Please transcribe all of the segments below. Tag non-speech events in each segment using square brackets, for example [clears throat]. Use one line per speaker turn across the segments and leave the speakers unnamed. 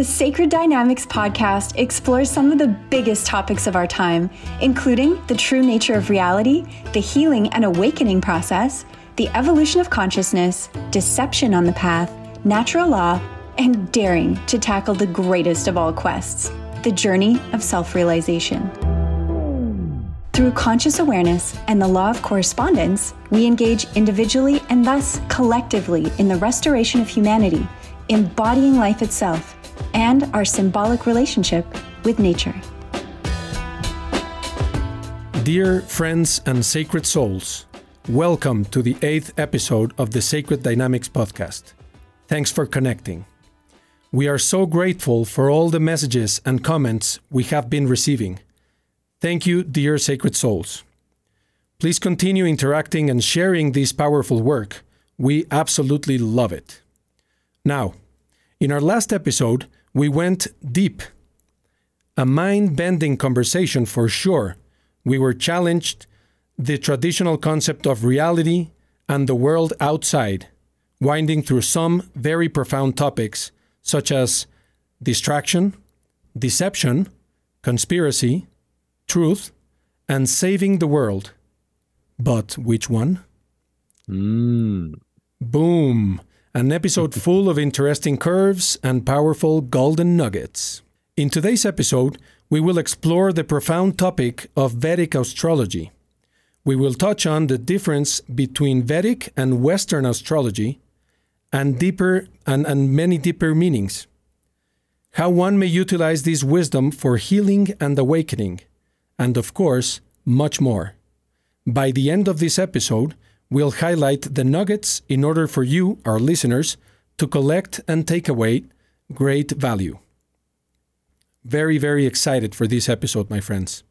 The Sacred Dynamics podcast explores some of the biggest topics of our time, including the true nature of reality, the healing and awakening process, the evolution of consciousness, deception on the path, natural law, and daring to tackle the greatest of all quests the journey of self realization. Through conscious awareness and the law of correspondence, we engage individually and thus collectively in the restoration of humanity, embodying life itself and our symbolic relationship with nature.
Dear friends and sacred souls, welcome to the eighth episode of the Sacred Dynamics podcast. Thanks for connecting. We are so grateful for all the messages and comments we have been receiving. Thank you, dear sacred souls. Please continue interacting and sharing this powerful work. We absolutely love it. Now, in our last episode, we went deep. A mind bending conversation for sure. We were challenged the traditional concept of reality and the world outside, winding through some very profound topics such as distraction, deception, conspiracy, truth, and saving the world. But which one?
Mm.
Boom! An episode [laughs] full of interesting curves and powerful golden nuggets. In today's episode, we will explore the profound topic of Vedic astrology. We will touch on the difference between Vedic and Western astrology and deeper and, and many deeper meanings. How one may utilize this wisdom for healing and awakening, and of course, much more. By the end of this episode, we'll highlight the nuggets in order for you, our listeners, to collect and take away great value. Very, very excited for this episode, my friends.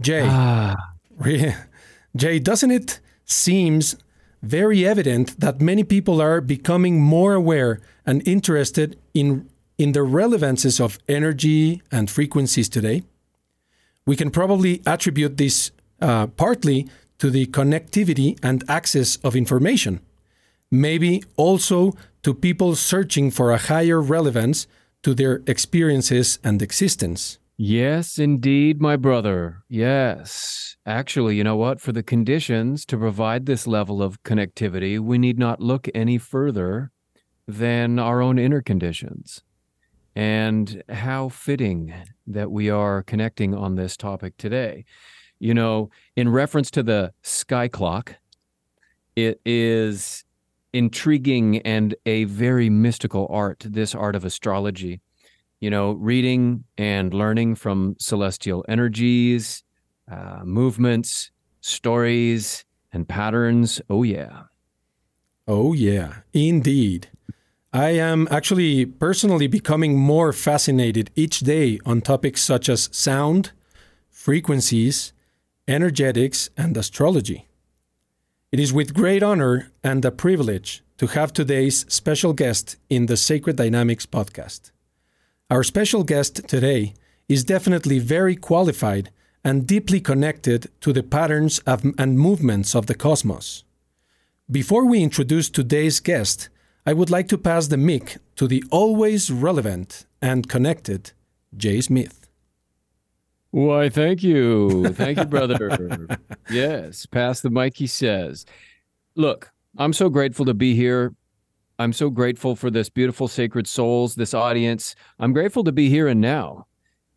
Jay,
Ah, [laughs]
Jay, doesn't it seems very evident that many people are becoming more aware and interested in in the relevances of energy and frequencies today? We can probably attribute this uh, partly to the connectivity and access of information, maybe also to people searching for a higher relevance to their experiences and existence.
yes, indeed, my brother. Yes. Actually, you know what? For the conditions to provide this level of connectivity, we need not look any further than our own inner conditions. And how fitting that we are connecting on this topic today. You know, in reference to the sky clock, it is intriguing and a very mystical art, this art of astrology. You know, reading and learning from celestial energies, uh, movements, stories, and patterns. Oh, yeah.
Oh, yeah, indeed. I am actually personally becoming more fascinated each day on topics such as sound, frequencies, energetics, and astrology. It is with great honor and a privilege to have today's special guest in the Sacred Dynamics podcast. Our special guest today is definitely very qualified and deeply connected to the patterns of, and movements of the cosmos. Before we introduce today's guest, I would like to pass the mic to the always relevant and connected Jay Smith.
Why, thank you. Thank you, brother. [laughs] yes, pass the mic, he says. Look, I'm so grateful to be here. I'm so grateful for this beautiful sacred souls, this audience. I'm grateful to be here and now.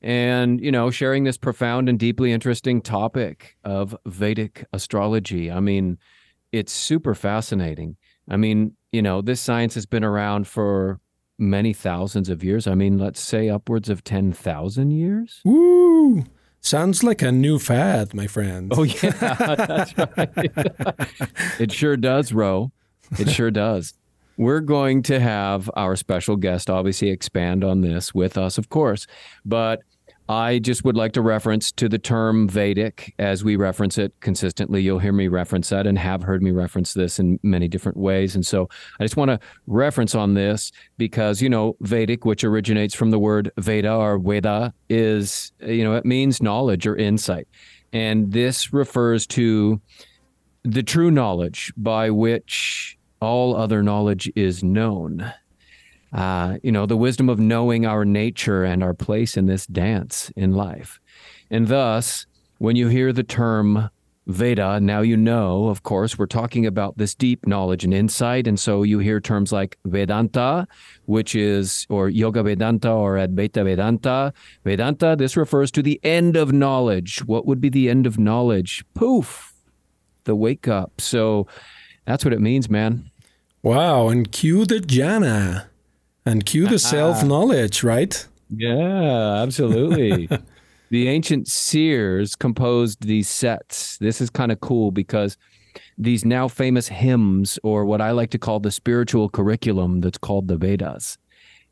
And, you know, sharing this profound and deeply interesting topic of Vedic astrology. I mean, it's super fascinating. I mean, you know, this science has been around for many thousands of years. I mean, let's say upwards of 10,000 years.
Woo! Sounds like a new fad, my friend.
Oh yeah, [laughs] that's right. it sure does, Ro. It sure does. We're going to have our special guest obviously expand on this with us, of course. But I just would like to reference to the term Vedic as we reference it consistently. You'll hear me reference that and have heard me reference this in many different ways. And so I just want to reference on this because, you know, Vedic, which originates from the word Veda or Veda, is, you know, it means knowledge or insight. And this refers to the true knowledge by which all other knowledge is known. Uh, you know, the wisdom of knowing our nature and our place in this dance in life. And thus, when you hear the term Veda, now you know, of course, we're talking about this deep knowledge and insight. And so you hear terms like Vedanta, which is, or Yoga Vedanta or Advaita Vedanta. Vedanta, this refers to the end of knowledge. What would be the end of knowledge? Poof, the wake up. So that's what it means, man.
Wow. And cue the jhana and cue the self knowledge, right?
Yeah, absolutely. [laughs] the ancient seers composed these sets. This is kind of cool because these now famous hymns, or what I like to call the spiritual curriculum that's called the Vedas.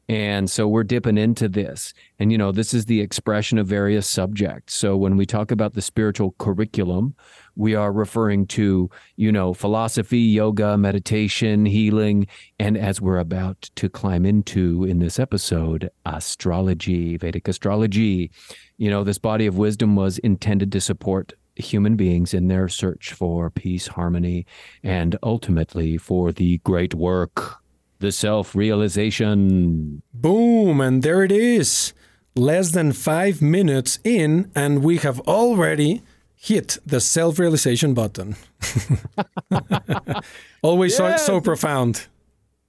And so we're dipping into this. And, you know, this is the expression of various subjects. So when we talk about the spiritual curriculum, we are referring to, you know, philosophy, yoga, meditation, healing, and as we're about to climb into in this episode, astrology, Vedic astrology. You know, this body of wisdom was intended to support human beings in their search for peace, harmony, and ultimately for the great work the self realization.
Boom, and there it is. Less than five minutes in, and we have already hit the self realization button. [laughs] always yes. so, so profound.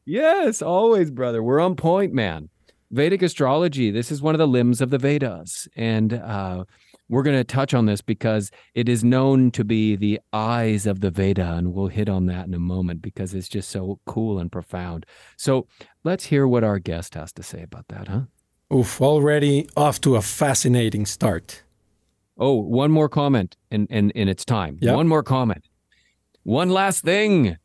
Yes, always, brother. We're on point, man. Vedic astrology, this is one of the limbs of the Vedas. And uh, we're going to touch on this because it is known to be the eyes of the Veda, and we'll hit on that in a moment because it's just so cool and profound. So let's hear what our guest has to say about that, huh?
Oof, already off to a fascinating start.
Oh, one more comment, and and, and it's time. Yep. One more comment. One last thing.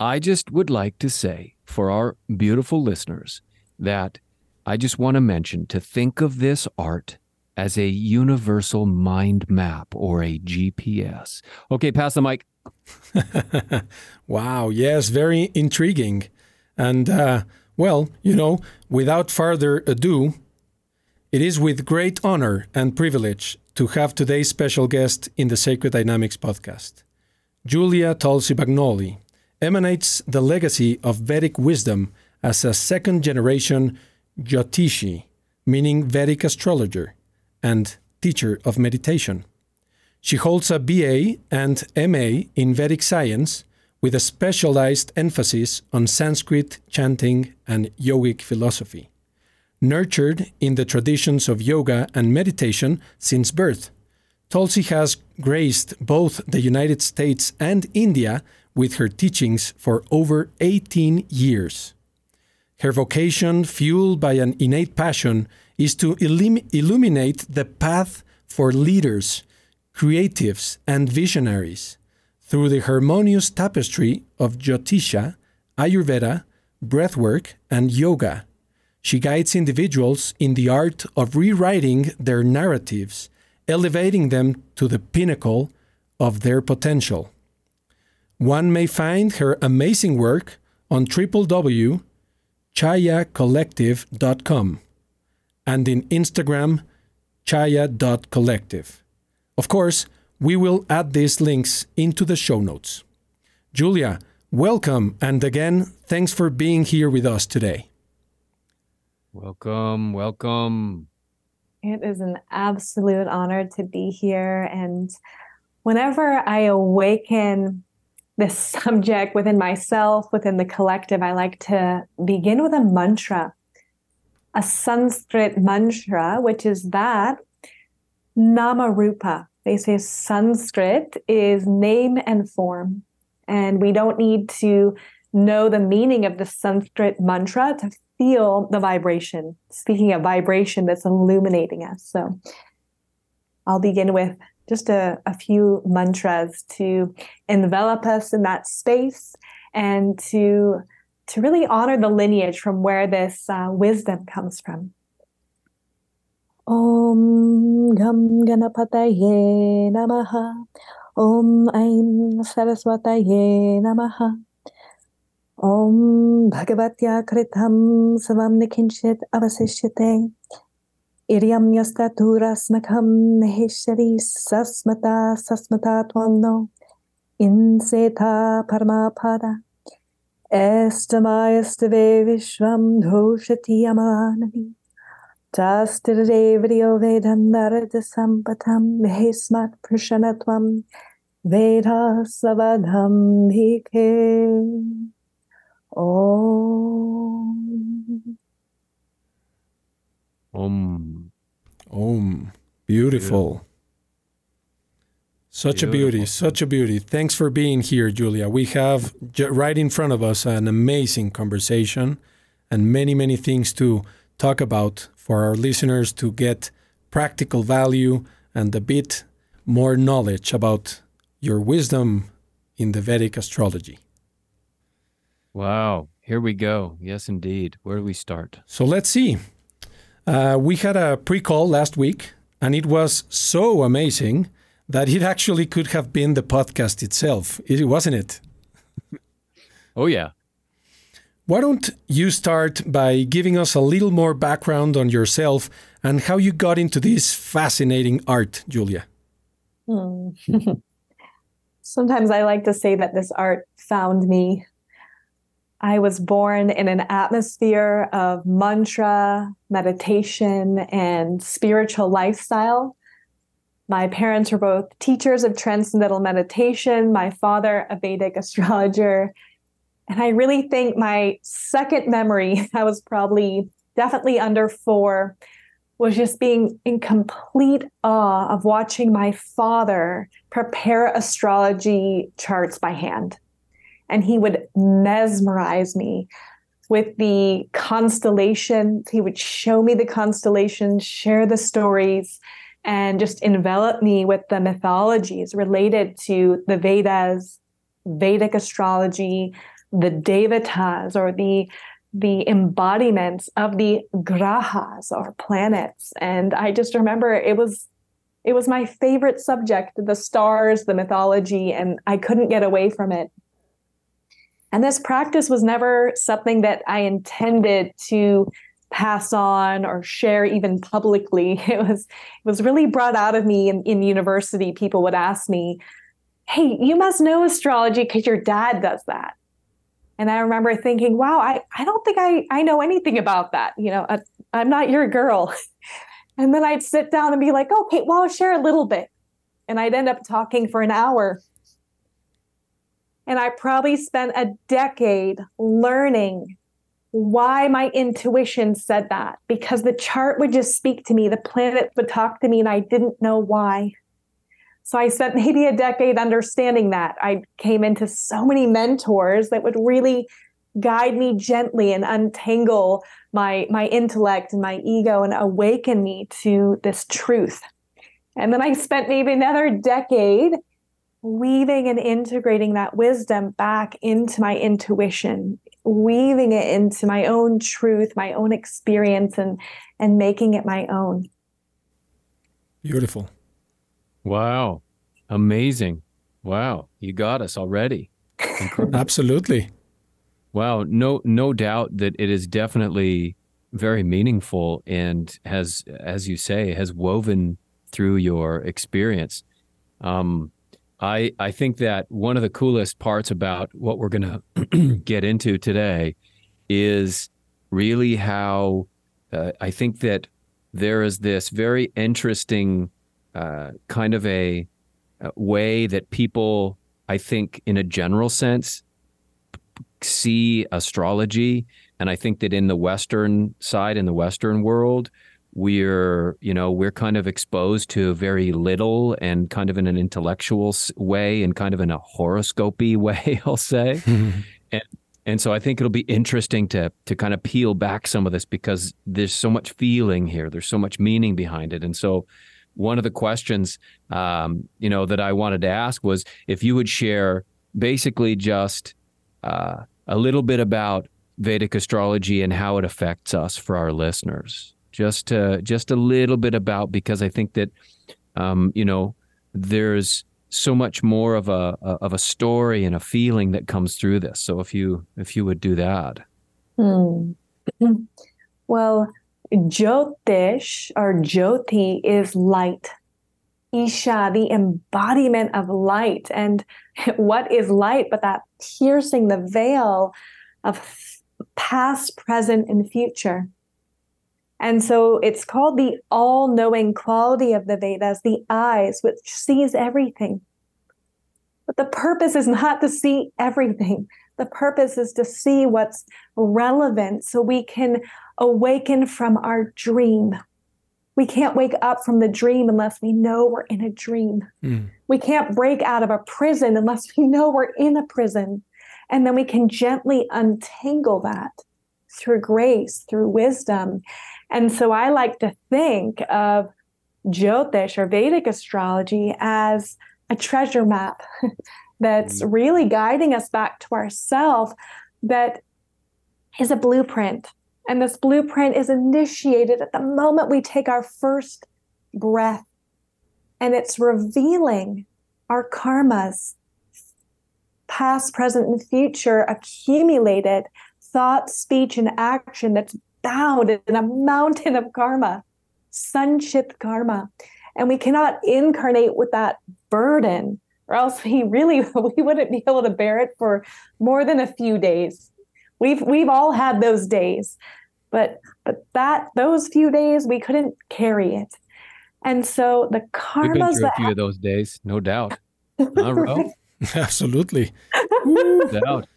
I just would like to say for our beautiful listeners that I just want to mention to think of this art as a universal mind map or a GPS. Okay, pass the mic. [laughs]
wow, yes, very intriguing. And, uh, well, you know, without further ado, it is with great honor and privilege to have today's special guest in the Sacred Dynamics podcast. Julia Tulsi Bagnoli emanates the legacy of Vedic wisdom as a second generation Jyotishi, meaning Vedic astrologer and teacher of meditation. She holds a BA and MA in Vedic science with a specialized emphasis on Sanskrit chanting and yogic philosophy. Nurtured in the traditions of yoga and meditation since birth, Tulsi has graced both the United States and India with her teachings for over 18 years. Her vocation, fueled by an innate passion, is to illuminate the path for leaders, creatives, and visionaries through the harmonious tapestry of Jyotisha, Ayurveda, breathwork, and yoga. She guides individuals in the art of rewriting their narratives, elevating them to the pinnacle of their potential. One may find her amazing work on www.chayacollective.com and in Instagram, chaya.collective. Of course, we will add these links into the show notes. Julia, welcome, and again, thanks for being here with us today.
Welcome, welcome.
It is an absolute honor to be here. And whenever I awaken this [laughs] subject within myself, within the collective, I like to begin with a mantra a Sanskrit mantra, which is that Namarupa. They say Sanskrit is name and form. And we don't need to know the meaning of the Sanskrit mantra to feel the vibration. Speaking of vibration that's illuminating us. So I'll begin with just a, a few mantras to envelop us in that space and to to really honor the lineage from where this uh, wisdom comes from. Om Gam Ganapataye Namaha. Om Aim Saraswataye Namaha. ॐ भगवत्याकृतं स्वं निकिञ्चित् अवशिष्यते। इर्यं यस्तधूरास्मखं महेश्वरी सस्मता सस्मता त्वं no. इन्सेथा परमापादा। एष्टमायस्तवे विश्वं धूषति यमानवी चास्तिर्देव्रियो वेदं नरदसम्पथं वेस्मात् पृशनत्वं वेधास्वधं धीखे Om.
Om.
Om. Beautiful. Such Beautiful. a beauty, such a beauty. Thanks for being here, Julia. We have right in front of us an amazing conversation and many, many things to talk about for our listeners to get practical value and a bit more knowledge about your wisdom in the Vedic astrology.
Wow, here we go. Yes, indeed. Where do we start?
So let's see. Uh, we had a pre call last week, and it was so amazing that it actually could have been the podcast itself, it wasn't it?
oh, yeah.
Why don't you start by giving us a little more background on yourself and how you got into this fascinating art, Julia? Hmm. [laughs]
Sometimes I like to say that this art found me. I was born in an atmosphere of mantra, meditation, and spiritual lifestyle. My parents were both teachers of transcendental meditation, my father, a Vedic astrologer. And I really think my second memory, [laughs] I was probably definitely under four, was just being in complete awe of watching my father prepare astrology charts by hand. And he would mesmerize me with the constellations. He would show me the constellations, share the stories and just envelop me with the mythologies related to the Vedas, Vedic astrology, the devatas, or the the embodiments of the grahas or planets. And I just remember it was it was my favorite subject, the stars, the mythology, and I couldn't get away from it. And this practice was never something that I intended to pass on or share even publicly. [laughs] It was it was really brought out of me in, in university. People would ask me, Hey, you must know astrology because your dad does that. And I remember thinking, wow, I, I don't think I, I know anything about that. You know, I, I'm not your girl. [laughs] and then I'd sit down and be like, okay, well, I'll share a little bit. And I'd end up talking for an hour. And I probably spent a decade learning why my intuition said that because the chart would just speak to me, the planet would talk to me, and I didn't know why. So I spent maybe a decade understanding that. I came into so many mentors that would really guide me gently and untangle my my intellect and my ego and awaken me to this truth. And then I spent maybe another decade weaving and integrating that wisdom back into my intuition weaving it into my own truth, my own experience, and and making it my own.
Beautiful.
Wow. Amazing. Wow. You got us already. [laughs]
Absolutely.
Wow. No no doubt that it is definitely very meaningful and has as you say has woven through your experience. Um I I think that one of the coolest parts about what we're going to [clears throat] get into today is really how uh, I think that there is this very interesting uh, kind of a, a, way that people, I think, in a general sense, see astrology. And I think that in the Western side, in the Western world, we're you know we're kind of exposed to very little and kind of in an intellectual way and kind of in a horoscopy [laughs] way i'll say. [laughs] And and so i think it'll be interesting to to kind of peel back some of this because there's so much feeling here. There's so much meaning behind it. And so one of the questions um, you know that i wanted to ask was if you would share basically just uh, a little bit about vedic astrology and how it affects us for our listeners just uh, just a little bit about because I think that um, you know there's so much more of a, of a story and a feeling that comes through this. So if you if you would do that.
Hmm. [clears throat] Well, Jyotish or Jyoti is light. Isha, the embodiment of light. And [laughs] what is light but that piercing the veil of past, present, and future. And so it's called the all knowing quality of the Vedas, the eyes, which sees everything. But the purpose is not to see everything. The purpose is to see what's relevant so we can awaken from our dream. We can't wake up from the dream unless we know we're in a dream. Mm. We can't break out of a prison unless we know we're in a prison. And then we can gently untangle that through grace, through wisdom. And so I like to think of Jyotish or Vedic astrology as a treasure map [laughs] that's mm. really guiding us back to ourself that is a blueprint. And this blueprint is initiated at the moment we take our first breath. And it's revealing our karmas, past, present, and future, accumulated thought, speech, and action that's bound in a mountain of karma, sanchit karma. And we cannot incarnate with that burden, or else we really [laughs] we wouldn't be able to bear it for more than a few days. We've we've all had those days, but but that those few days we couldn't carry it. And so the karmas
been through
that
a few of those days, no doubt. [laughs] [laughs]
Absolutely.
no doubt.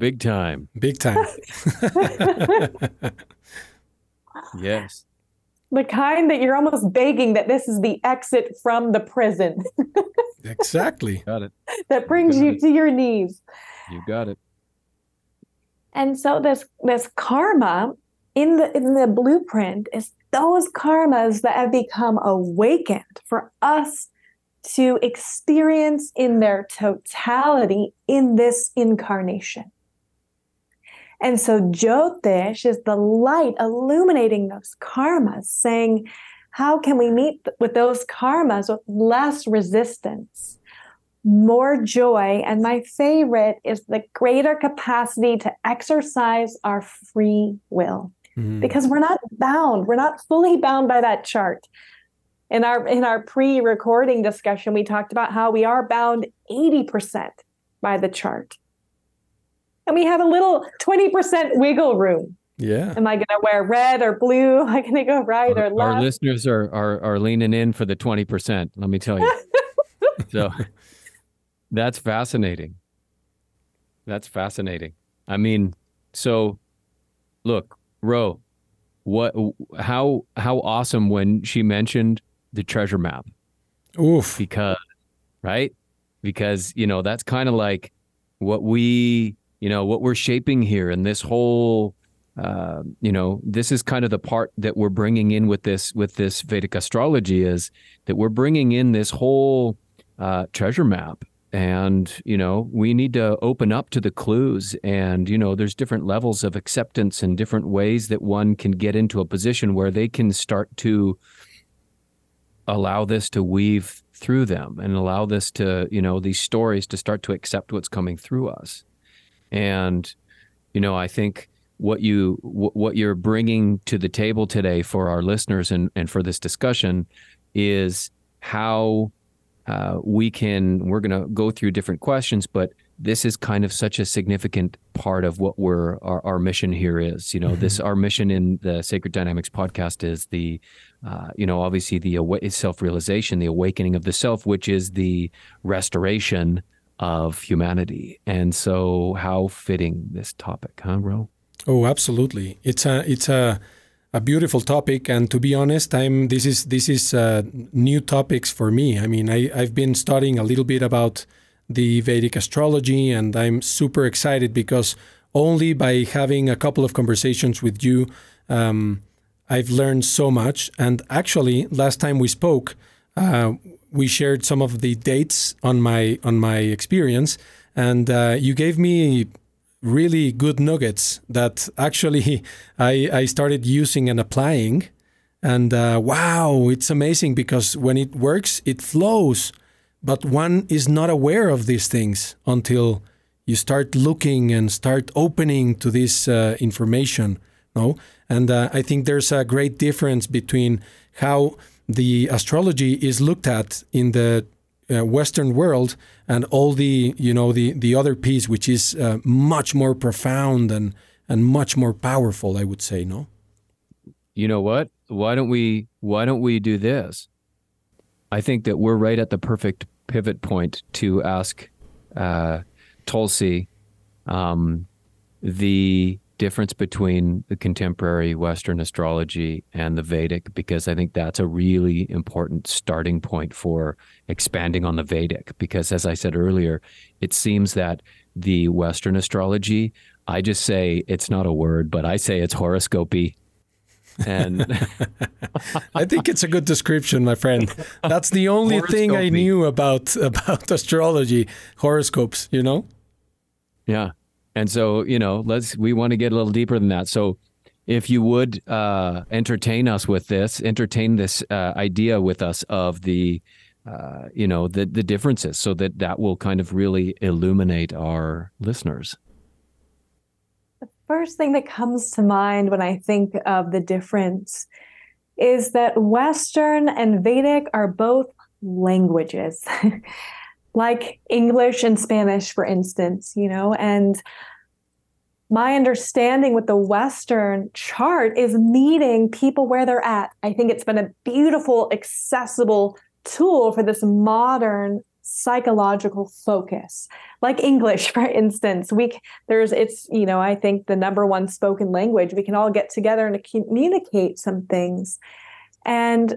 Big time.
Big time. [laughs] [laughs]
yes.
The kind that you're almost begging that this is the exit from the prison. [laughs]
exactly.
Got it.
that brings you, you to your knees.
You got it.
And so this this karma in the in the blueprint is those karmas that have become awakened for us to experience in their totality in this incarnation. And so Jyotish is the light illuminating those karmas, saying, how can we meet with those karmas with less resistance, more joy? And my favorite is the greater capacity to exercise our free will. Mm-hmm. Because we're not bound, we're not fully bound by that chart. In our in our pre-recording discussion, we talked about how we are bound 80% by the chart and we have a little 20% wiggle room.
Yeah.
Am I going to wear red or blue? [laughs] Am I going to go right
our,
or left?
Our listeners are, are, are leaning in for the 20%, let me tell you. [laughs] so that's fascinating. That's fascinating. I mean, so look, Ro, what, how, how awesome when she mentioned the treasure map.
Oof.
Because, right? Because, you know, that's kind of like what we you know what we're shaping here and this whole uh, you know this is kind of the part that we're bringing in with this with this vedic astrology is that we're bringing in this whole uh, treasure map. And you know we need to open up to the clues and you know there's different levels of acceptance and different ways that one can get into a position where they can start to allow this to weave through them and allow this to you know these stories to start to accept what's coming through us and, you know, I think what you what you're bringing to the table today for our listeners and, and for this discussion is how uh, we can we're going to go through different questions but this is kind of such a significant part of what we're our, our mission here is you know mm-hmm. this our mission in the sacred dynamics podcast is the uh, you know obviously the awa- self-realization the awakening of the self which is the restoration of humanity. And so, how fitting this topic, huh, Ro?
Oh, absolutely. It's a it's a a beautiful topic, and to be honest, I'm this is this is uh, new topics for me. I mean, I I've been studying a little bit about the Vedic astrology, and I'm super excited because only by having a couple of conversations with you, um, I've learned so much. And actually, last time we spoke, uh, we shared some of the dates on my on my experience, and uh, you gave me really good nuggets that actually [laughs] I, I started using and applying. And uh, wow, it's amazing because when it works, it flows. But one is not aware of these things until you start looking and start opening to this uh, information. No, and uh, I think there's a great difference between how the astrology is looked at in the uh, Western world and all the you know the the other piece, which is uh, much more profound and and much more powerful. I would say, no.
You know what? Why don't we Why don't we do this? I think that we're right at the perfect pivot point to ask uh, Tulsi um, the difference between the contemporary Western astrology and the Vedic, because I think that's a really important starting point for expanding on the Vedic. Because as I said earlier, it seems that the Western astrology, I just say it's not a word, but I say it's horoscopy. And [laughs]
I think it's a good description, my friend. That's the only thing I knew about about astrology, horoscopes, you know?
Yeah. And so, you know, let's we want to get a little deeper than that. So, if you would uh, entertain us with this, entertain this uh, idea with us of the, uh, you know, the the differences, so that that will kind of really illuminate our listeners.
The first thing that comes to mind when I think of the difference is that Western and Vedic are both languages. [laughs] like English and Spanish, for instance, you know, and my understanding with the Western chart is meeting people where they're at. I think it's been a beautiful, accessible tool for this modern psychological focus. Like english [laughs] for instance we there's it's you know i think the number one spoken language. We can all get together and communicate some things. And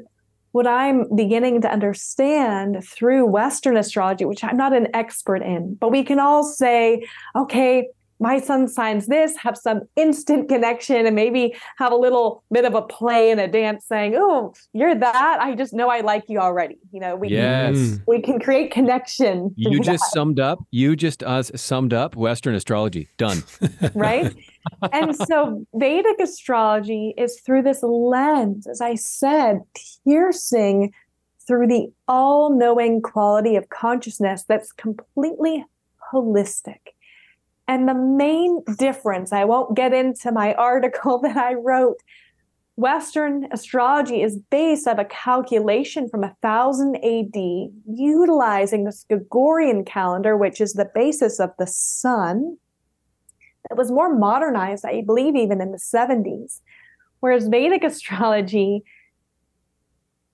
what I'm beginning to understand through Western astrology, which I'm not an expert in, but we can all say, okay, my sun signs this, have some instant connection, and maybe have a little bit of a play and a dance saying, Oh, you're that. I just know I like you already. You know, we
yes.
can we can create connection.
You just that. summed up, you just uh, summed up Western astrology. Done.
right? [laughs] and so Vedic astrology is through this lens, as I said, piercing through the all knowing quality of consciousness that's completely holistic. And the main difference, I won't get into my article [laughs] that I wrote. Western astrology is based on a calculation from 1000 AD utilizing the Gregorian calendar, which is the basis of the sun. It was more modernized, I believe, even in the 70s. Whereas Vedic astrology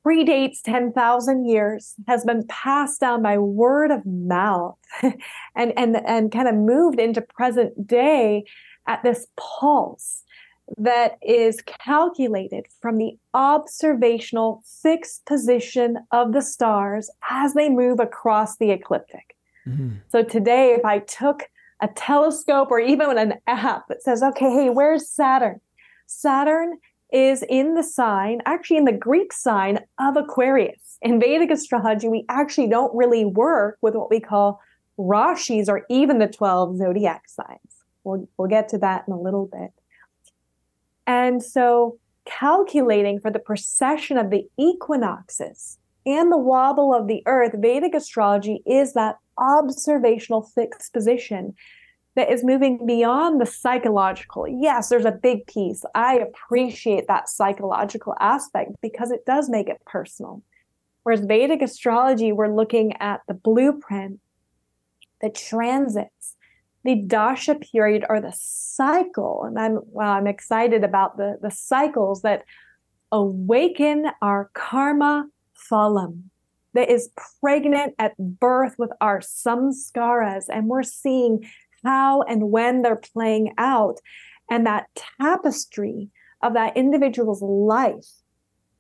predates 10,000 years, has been passed down by word of mouth [laughs] and, and, and kind of moved into present day at this pulse that is calculated from the observational fixed position of the stars as they move across the ecliptic. Mm-hmm. So today, if I took a telescope or even an app that says, okay, hey, where's Saturn? Saturn is in the sign, actually in the Greek sign of Aquarius. In Vedic astrology, we actually don't really work with what we call Rashis or even the 12 zodiac signs. We'll, we'll get to that in a little bit. And so, calculating for the precession of the equinoxes and the wobble of the earth, Vedic astrology is that observational fixed position that is moving beyond the psychological. Yes, there's a big piece. I appreciate that psychological aspect because it does make it personal. Whereas Vedic astrology, we're looking at the blueprint, the transits, the dasha period or the cycle. And I'm wow, I'm excited about the, the cycles that awaken our karma phalam that is pregnant at birth with our samskaras. And we're seeing how and when they're playing out and that tapestry of that individual's life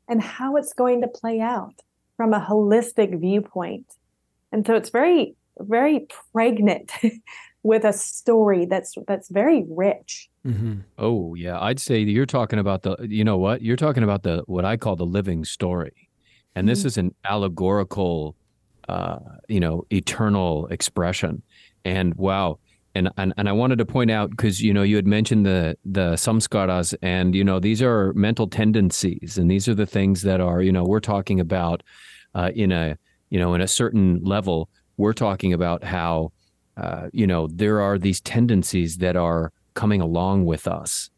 and how it's going to play out from a holistic viewpoint. And so it's very, very pregnant [laughs] with a story that's that's very rich.
Mm-hmm. Oh yeah, I'd say you're talking about the. You know what? You're talking about the what I call the living story, and this mm-hmm. is an allegorical, uh, you know, eternal expression. And wow, and and, and I wanted to point out because you know you had mentioned the the samskaras and you know these are mental tendencies and these are the things that are you know we're talking about uh, in a you know in a certain level we're talking about how uh, you know there are these tendencies that are coming along with us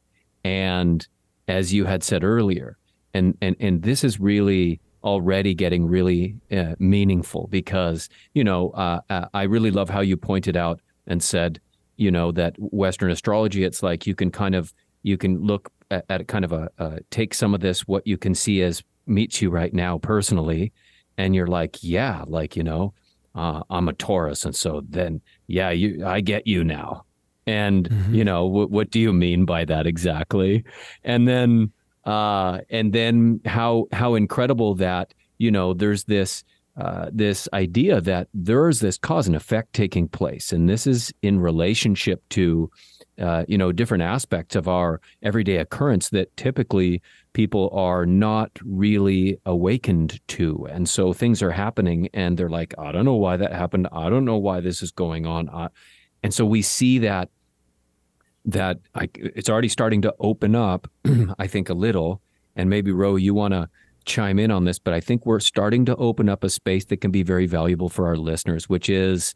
and as you had said earlier and and and this is really already getting really uh, meaningful because you know uh, uh, I really love how you pointed out and said you know that Western astrology it's like you can kind of you can look at, at kind of a take some of this what you can see as meets you right now personally and you're like yeah like you know uh, I'm a Taurus and so then yeah you I get you now and mm-hmm. you know w- what do you mean by that exactly and then uh, and then how how incredible that you know there's this uh, this idea that there's this cause and effect taking place, and this is in relationship to uh, you know different aspects of our everyday occurrence that typically people are not really awakened to, and so things are happening, and they're like, I don't know why that happened, I don't know why this is going on, uh, and so we see that that I, it's already starting to open up, [clears throat] I think, a little. And maybe, Ro, you want to chime in on this, but I think we're starting to open up a space that can be very valuable for our listeners, which is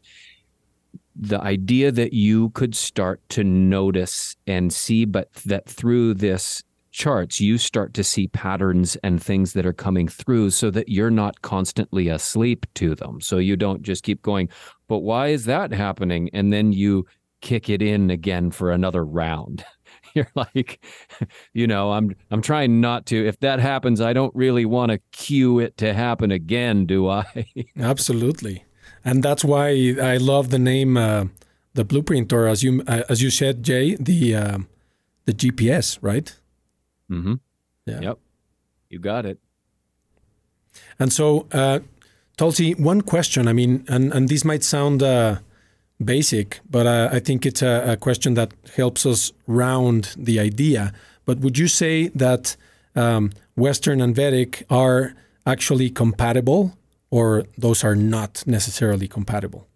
the idea that you could start to notice and see, but that through this charts, you start to see patterns and things that are coming through so that you're not constantly asleep to them. So you don't just keep going, but why is that happening? And then you kick it in again for another round. [laughs] You're like, you know, I'm I'm trying not to. If that happens, I don't really want to cue it to happen again, do I? [laughs]
Absolutely, and that's why I love the name, uh, the blueprint, or as you uh, as you said, Jay, the uh, the GPS, right?
Mm-hmm. Yeah. Yep. You got it.
And so, uh, Tulsi, one question. I mean, and and this might sound uh, basic, but uh, I think it's a, a, question that helps us round the idea. But would you say that um, Western and Vedic are actually compatible, or those are not necessarily compatible?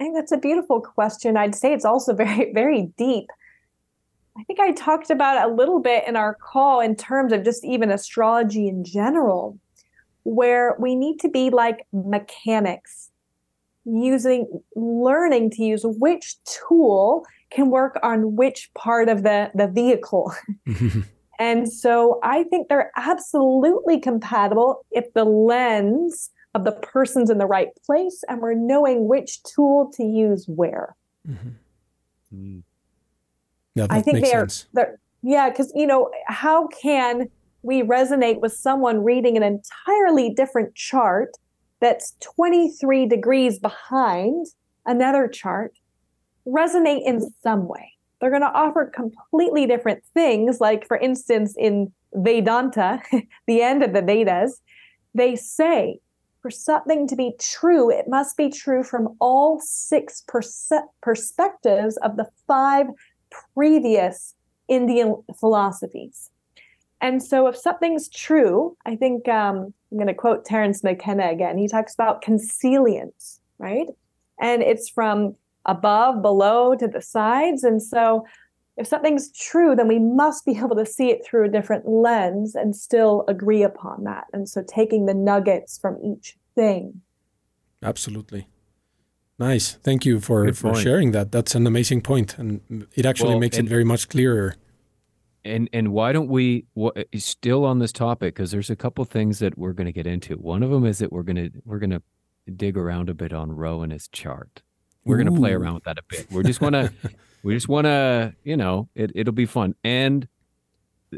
I think that's a beautiful question. I'd say it's also [laughs] very, very deep. I think I talked about a little bit in our call in terms of just even astrology in general, where we need to be like mechanics using learning to use which tool can work on which part of the the vehicle [laughs] [laughs] and so i think they're absolutely compatible if the lens of the person's in the right place and we're knowing which tool to use where mm-hmm.
mm. yeah, i think
they're, they're yeah because you know how can we resonate with someone reading an entirely different chart that's 23 degrees behind another chart resonate in some way. They're going to offer completely different things. Like, for instance, in Vedanta, [laughs] the end of the Vedas, they say for something to be true, it must be true from all six perspectives of the five previous Indian philosophies. And so, if something's true, I think um, I'm going to quote Terence McKenna again. He talks about consilience, right? And it's from above, below, to the sides. And so, if something's true, then we must be [laughs] able to see it through a different lens and still agree upon that. And so, taking the nuggets from each thing.
Absolutely. Nice. Thank you for, for sharing that. That's an amazing point, and it actually well, makes it very much clearer
and and why don't we what, still on this topic because there's a couple things that we're going to get into. One of them is that we're going to we're going to dig around a bit on Ro and his chart. We're going to play around with that a bit. We're just want to we just want [laughs] to you know it, it'll be fun. And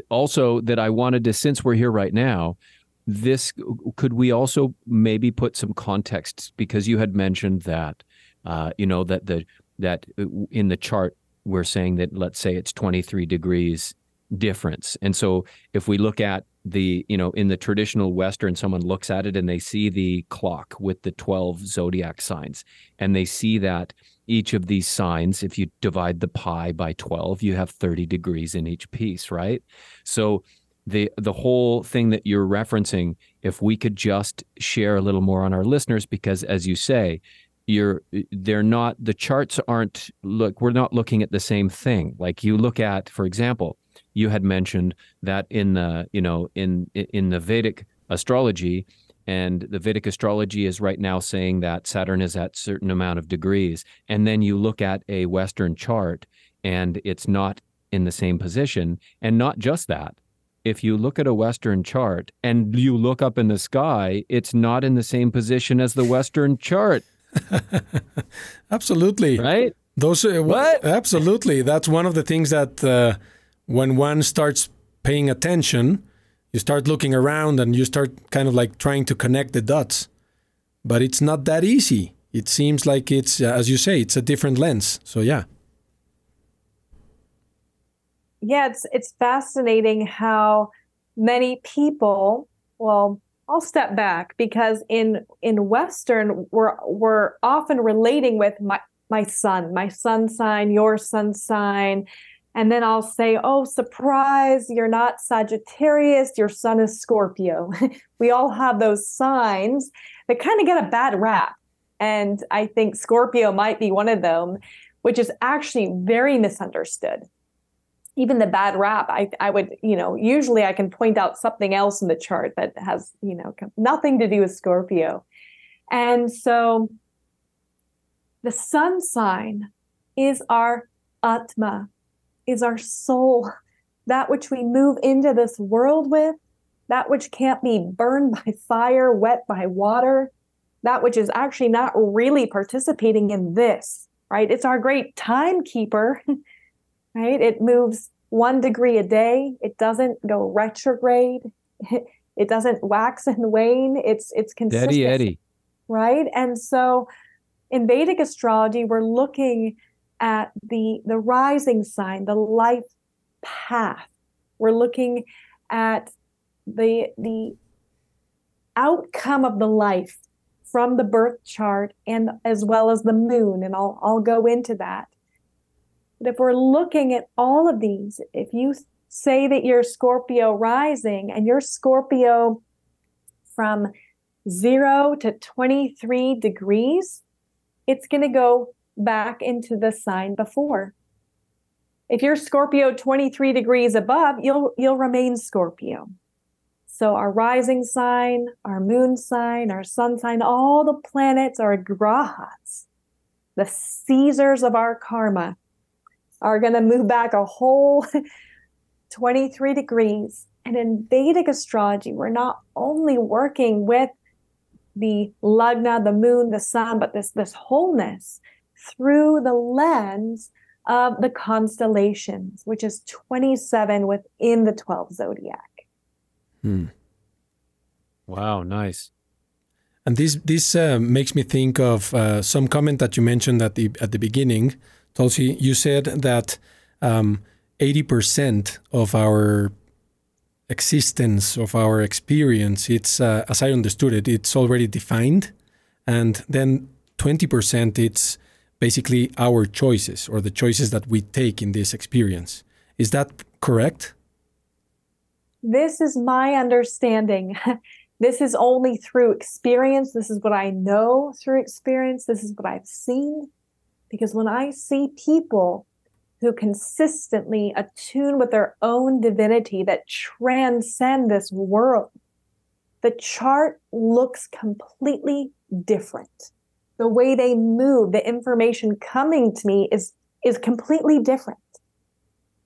also that i wanted to since we're here right now this could we also maybe put some context because you had mentioned that uh, you know that the that uh, in the chart we're saying that let's say it's 23 degrees difference. And so if we look at the, you know, in the traditional Western, someone looks at it and they see the clock with the 12 zodiac signs, and they see that each of these signs, if you divide the pie by 12, you have 30 degrees in each piece, right? So the the whole thing that you're referencing, if we could just share a little more on our listeners, because as you say, you're they're not the charts aren't look we're not looking at the same thing like you look at for example you had mentioned that in the you know in in the Vedic astrology and the Vedic astrology is right now saying that Saturn is at certain amount of degrees and then you look at a western chart and it's not in the same position and not just that if you look at a Western chart and you look up in the sky, it's not in the same position as the Western chart. [laughs]
absolutely.
Right?
Those uh,
what?
Absolutely. That's one of the things that uh, when one starts paying attention, you start looking around and you start kind of like trying to connect the dots. But it's not that easy. It seems like it's, uh, as you say, it's a different lens. So yeah.
Yeah, it's it's fascinating how many people. Well, I'll step back because in in Western we're we're often relating with my my sun, my sun sign, your sun sign. And then I'll say, oh, surprise, you're not Sagittarius, your sun is Scorpio. [laughs] we all have those signs that kind of get a bad rap. And I think Scorpio might be one of them, which is actually very misunderstood. Even the bad rap, I, I would, you know, usually I can point out something else in the chart that has, you know, nothing to do with Scorpio. And so the sun sign is our Atma, is our soul, that which we move into this world with, that which can't be burned [laughs] by fire, wet by water, that which is actually not really participating in this, right? It's our great timekeeper, [laughs] right? It moves one degree a day. It doesn't go retrograde. [laughs] It doesn't wax and wane. It's it's consistent.
Eddie Eddie.
Right. And so in Vedic astrology, we're looking at the the rising sign, the life path. We're looking at the the outcome of the life from the birth chart and as well as the moon and I'll I'll go into that. But if we're looking at all of these, if you say that you're Scorpio rising and you're Scorpio from 0 to 23 degrees, it's going to go back into the sign before. If you're Scorpio 23 degrees above, you'll you'll remain Scorpio. So our rising sign, our moon sign, our sun sign, all the planets are grahas, the seizers of our karma, are going to move back a whole [laughs] 23 degrees. And in Vedic astrology, we're not only working with the lagna, the moon, the sun, but this this wholeness through the lens of the constellations, which is 27 within the 12 zodiac.
Hmm. Wow, nice.
And this this uh, makes me think of uh, some comment that you mentioned at the at the beginning. Tulsi, you said that um, 80% of our existence of our experience it's uh, as i understood it it's already defined and then 20% it's basically our choices or the choices that we take in this experience. Is that correct?
This is my understanding. [laughs] This is only through experience. This is what i know through experience. This is what i've seen. Because when i see people who consistently attune with their own divinity that transcend this world, the chart looks completely different. The way they move, the information coming to me is, is completely different.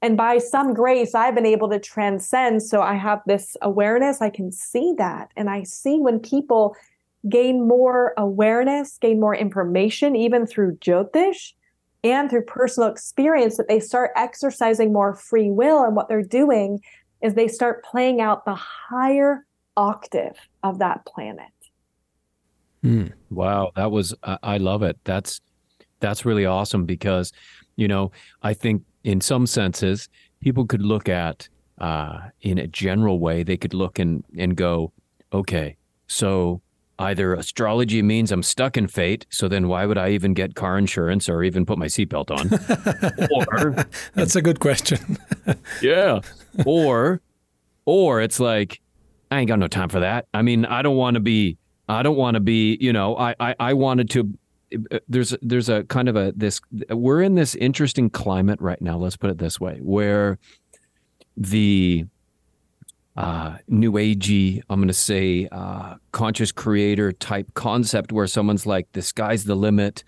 And by some grace, I've been able to transcend. So I have this awareness. I can see that. And I see when people gain more awareness, gain more information, even through Jyotish, and through personal experience that they start exercising more free will. And what they're doing is they start playing out the higher octave of that planet.
Hmm. Wow, that was I, I love it. That's that's really awesome because you know I think in some senses people could look at uh, in a general way they could look and and go, okay, so either astrology means I'm stuck in fate, so then why would I even get car insurance or even put my seatbelt on?
or [laughs] that's a good question. [laughs]
yeah. Or or it's like I ain't got no time for that. I mean, I don't want to be I don't want to be, you know, I, I I wanted to there's there's a kind of a this we're in this interesting climate right now, let's put it this way, where the uh, new agey, I'm going to say uh, conscious creator type concept where someone's like, the sky's the limit.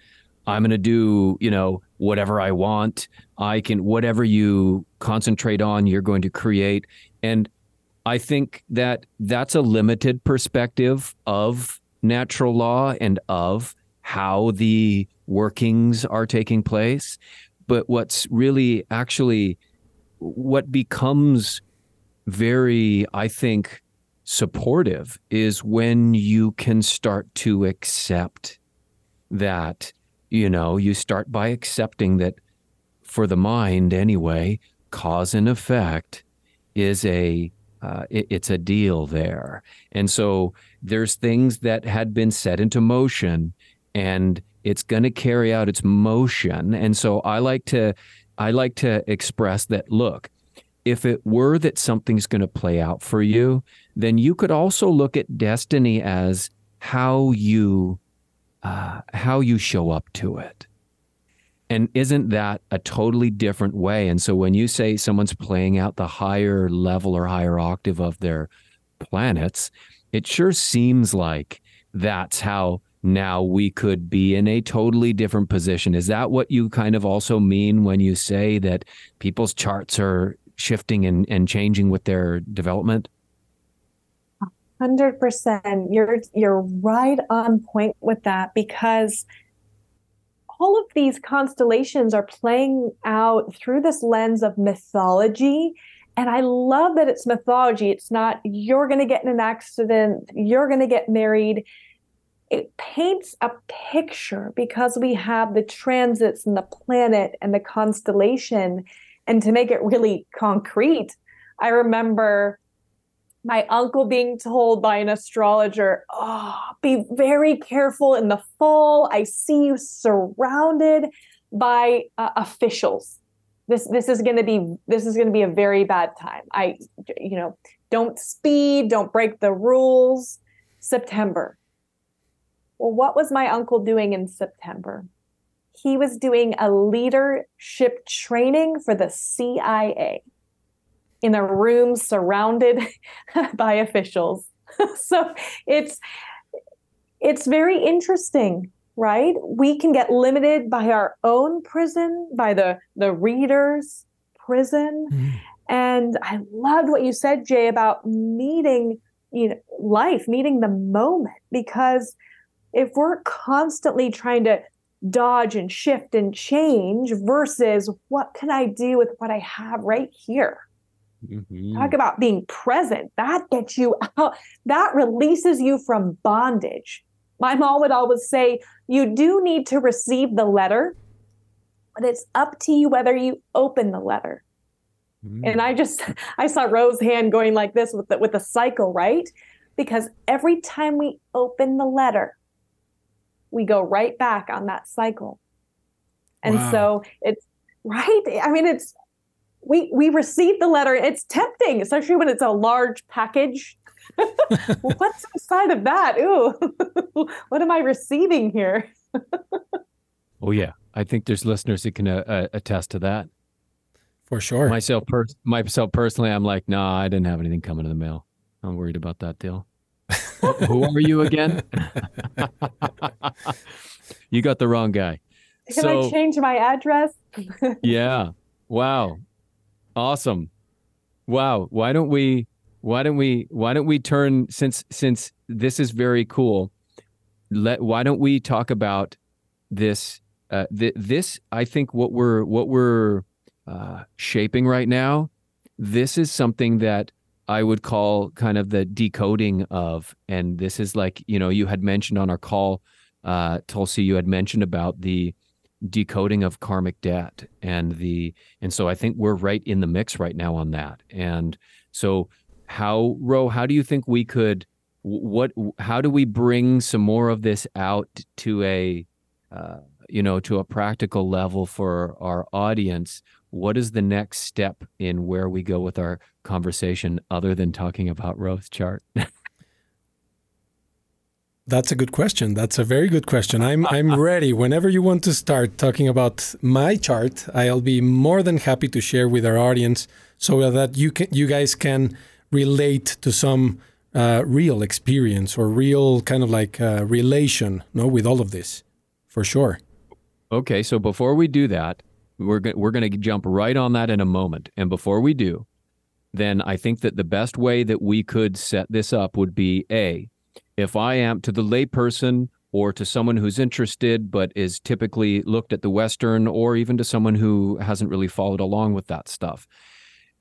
I'm going to do, you know, whatever I want. I can, whatever you concentrate on, you're going to create. And I think that that's a limited perspective of natural law and of how the workings are taking place. But what's really actually what becomes very, I think, supportive is when you can start to accept that, you know, you start by accepting that for the mind anyway, cause and effect is a uh, it, it's a deal there. And so there's things that had been set into motion and it's going to carry out its motion. And so I like to I like to express that look, if it were that something's going to play out for you, then you could also look at destiny as how you uh, how you show up to it. And isn't that a totally different way? And so when you say someone's playing out the higher level or higher octave of their planets, it sure seems like that's how now we could be in a totally different position. Is that what you kind of also mean when you say that people's charts are shifting and, and changing with their development?
Hundred percent. You're you're right on point with that because all of these constellations are playing out through this lens of mythology. And I love that it's mythology. It's not you're going to get in an accident, you're going to get married. It paints a picture because we have the transits and the planet and the constellation. And to make it really concrete, I remember my uncle being told by an astrologer, oh, be very careful in the fall. I see you surrounded by uh, officials. This this is going to be this is going to be a very bad time. I you know, don't speed, don't break the rules. September. Well, what was my uncle doing in September? He was doing a leadership training for the CIA in a room surrounded [laughs] by officials. [laughs] so it's it's very interesting, right? We can get limited by our own prison, by the the reader's prison. Mm. And I loved what you said, J, about meeting you know life, meeting the moment, because if we're constantly trying to dodge and shift and change versus what can I do with what I have right here? Mm-hmm. Talk about being present. That gets you out. That releases you from bondage. My mom would always say, you do need to receive the letter, but it's up to you whether you open the letter. Mm-hmm. And I just, [laughs] I saw Ro's hand going like this with the, with the cycle, right? Because every time we open the letter, we go right back on that cycle. And wow. so it's right. I mean, it's we we received the letter. It's tempting, especially when it's a large package. [laughs] [laughs] What's inside of that? Ooh, [laughs] what am I receiving here?
oh yeah, I think there's listeners that can uh, uh, attest to that.
For sure.
Myself, per- myself personally, I'm like, nah, I didn't have anything coming in the mail. I'm worried about that deal. Who are you again? you got the wrong guy.
Can so, I change my address?
yeah. Wow. Awesome. Wow. Why don't we why don't we why don't we turn since since this is very cool let why don't we talk about this uh th- this I think what we're what we're uh shaping right now this is something that I would call kind of the decoding of and this is like you know you had mentioned on our call uh Tulsi you had mentioned about the decoding of karmic debt and the and so I think we're right in the mix right now on that. And so how Ro, how do you think we could what how do we bring some more of this out to a uh, you know to a practical level for our audience what is the next step in where we go with our conversation other than talking about Ro's chart [laughs]
That's a good question. That's a very good question. I'm I'm ready. Whenever you want to start talking about my chart, I'll be more than happy to share with our audience so that you can you guys can relate to some uh, real experience or real kind of like uh, relation, no, with all of this, for sure.
Okay, so before we do that, we're go- we're going to jump right on that in a moment. And before we do, then I think that the best way that we could set this up would be A, if I am to the layperson or to someone who's interested but is typically looked at the Western, or even to someone who hasn't really followed along with that stuff.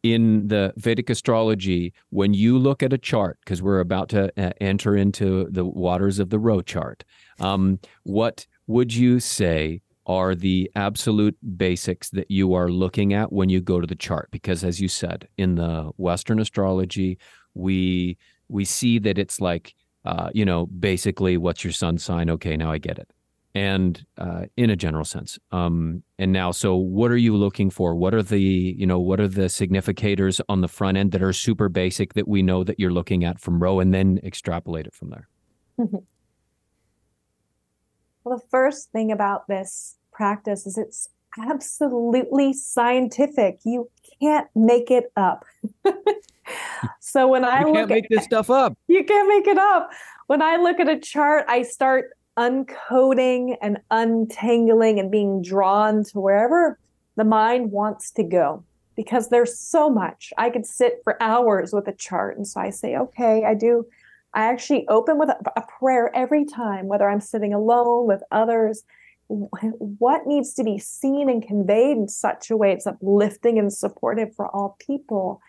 In the Vedic astrology, when you look at a chart, because we're about to uh, enter into the waters of the Ro chart, um, what would you say are the absolute basics that you are looking at when you go to the chart because as you said in the western astrology we we see that it's like uh, you know basically what's your sun sign? Okay now i get it. And uh, in a general sense. Um, and now so what are you looking for? What are the you know what are the significators on the front end that are super basic that we know that you're looking at from Ro and then extrapolate it from there? [laughs]
Well, the first thing about this practice is it's absolutely scientific. You can't make it up. So when I
you
look
can't make
at,
this stuff up. [laughs]
You can't make it up. When I look at a chart, I start uncoding and untangling and being drawn to wherever the mind wants to go because there's so much. I could sit for hours with a chart. And so I say, okay, I do I actually open with a prayer every time, whether I'm sitting alone with others. What needs to be seen and conveyed in such a way it's uplifting and supportive for all people?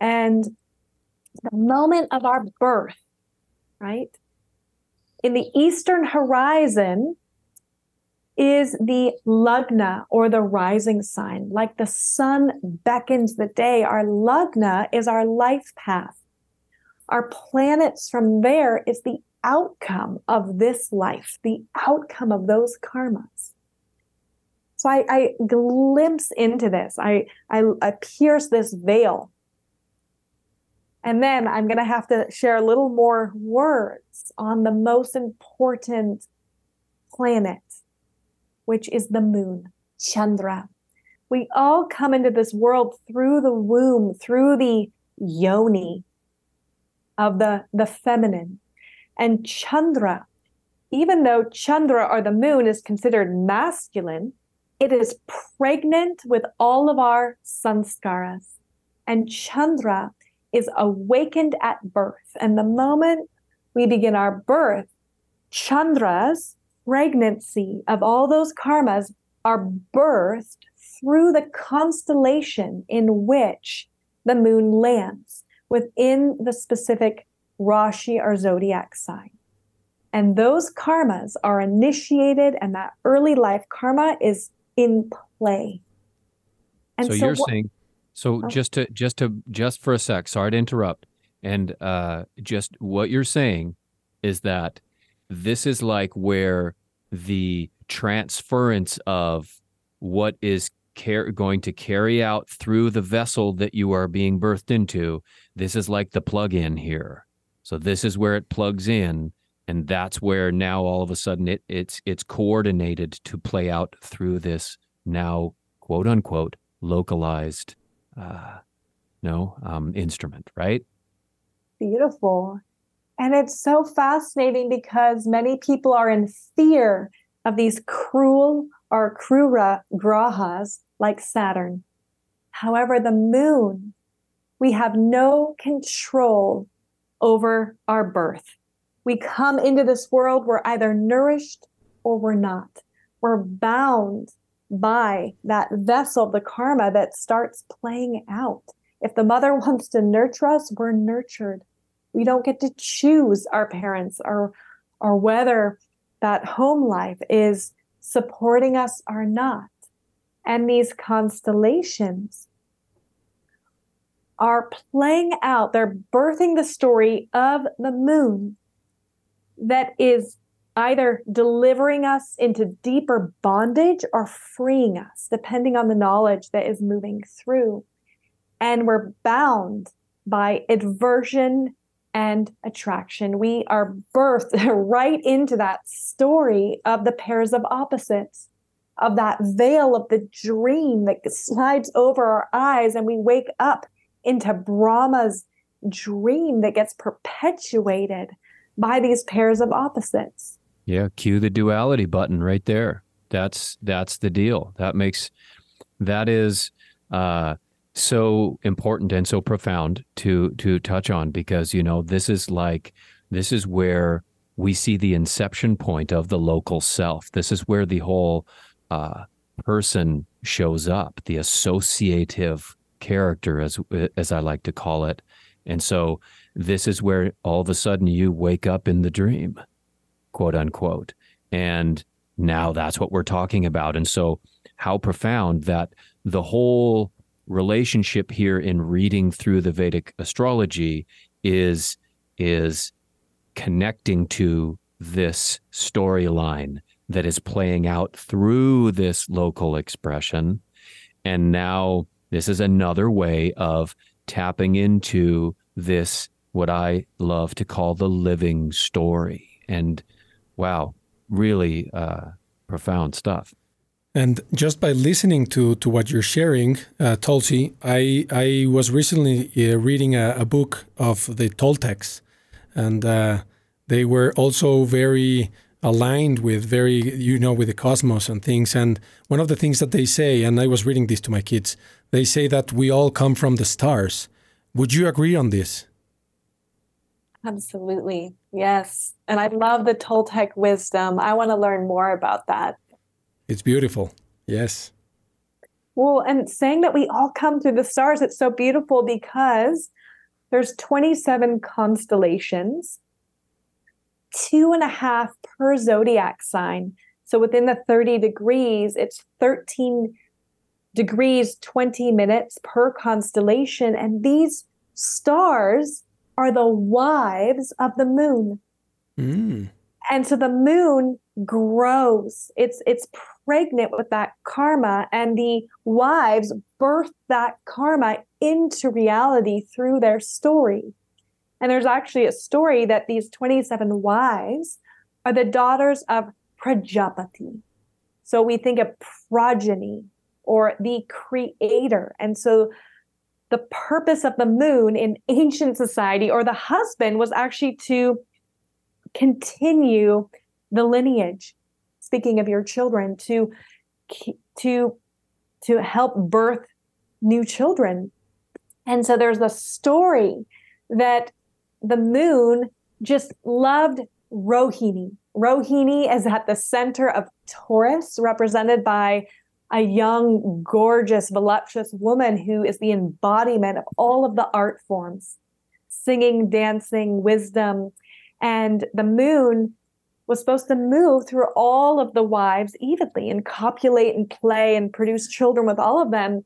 And the moment of our birth, right? In the eastern horizon is the lagna or the rising sign. Like the sun beckons the day, our lagna is our life path our planets from there is the outcome of this life, the outcome of those karmas. So I, I glimpse into this. I, I, I pierce this veil. And then I'm going to have to share a little more words on the most important planet, which is the moon, Chandra. We all come into this world through the womb, through the yoni, of the, the feminine. And Chandra, even though Chandra or the moon is considered masculine, it is pregnant with all of our sanskaras. And Chandra is awakened at birth. And the moment we begin our birth, Chandra's pregnancy of all those karmas are birthed through the constellation in which the moon lands within the specific Rashi or zodiac sign. And those karmas are initiated, and that early life karma is in play.
And so, so you're saying, so oh. just to just to just for a sec, sorry to interrupt, and uh, just what you're saying is that this is like where the transference of what is car- going to carry out through the vessel that you are being birthed into this is like the plug in here. So this is where it plugs in. And that's where now all of a sudden it it's it's coordinated to play out through this now quote unquote localized uh no um instrument, right?
Beautiful. And it's so fascinating because many people are in fear of these cruel or krura grahas like Saturn. However, the moon we have no control over our birth. We come into this world, we're either nourished or we're not. We're bound by that vessel, the karma that starts playing out. If the mother [laughs] wants to nurture us, we're nurtured. We don't get to choose our parents or, or whether that home life is supporting us or not. And these constellations are playing out, they're birthing the story of the moon that is either delivering us into deeper bondage or freeing us, depending on the knowledge that is moving through. And we're bound by aversion and attraction. We are birthed [laughs] right into that story of the pairs of opposites, of that veil of the dream that slides over our eyes, and we wake up into Brahma's dream that gets perpetuated by these pairs of opposites.
Yeah, cue the duality button right there. That's that's the deal. That makes that is uh so important and so profound to to touch on because you know this is like this is where we see the inception point of the local self. This is where the whole uh, person shows up, the associative character, as as I like to call it. And so this is where all of a sudden you wake up in the dream, quote unquote. And now that's what we're talking about. And so how profound that the whole relationship here in reading through the Vedic astrology is is connecting to this storyline that is playing out through this local expression. And now this is another way of tapping into this, what I love to call the living story. And wow, really uh, profound stuff.
And just by listening to, to what you're sharing, uh, Tulsi, I, I was recently uh, reading a, a, book of the Toltecs, and uh, they were also very aligned with very, you know, with the cosmos and things. And one of the things that they say, and I was reading this to my kids, they say that we all come from the stars. Would you agree on this?
Absolutely. Yes. And I love the Toltec wisdom. I want to learn more about that.
It's beautiful. Yes.
Well, and saying that we all come through the stars, it's so beautiful because there's 27 constellations, two and a half per zodiac sign. So within the 30 degrees, it's 13 degrees, 20 minutes per constellation. And these stars are the wives of the moon. Mm. And so the moon grows. It's it's pregnant with that karma, and the wives birth that karma into reality through their story. And there's actually a story that these 27 wives are the daughters of Prajapati. So we think of progeny or the creator. And so the purpose of the moon in ancient society or the husband was actually to continue the lineage speaking of your children to to to help birth new children. And so there's a story that the moon just loved rohini. Rohini is at the center of taurus represented by a young gorgeous voluptuous woman who is the embodiment of all of the art forms. Singing dancing wisdom and the moon was supposed to move through all of the wives evenly and copulate and play and produce children with all of them.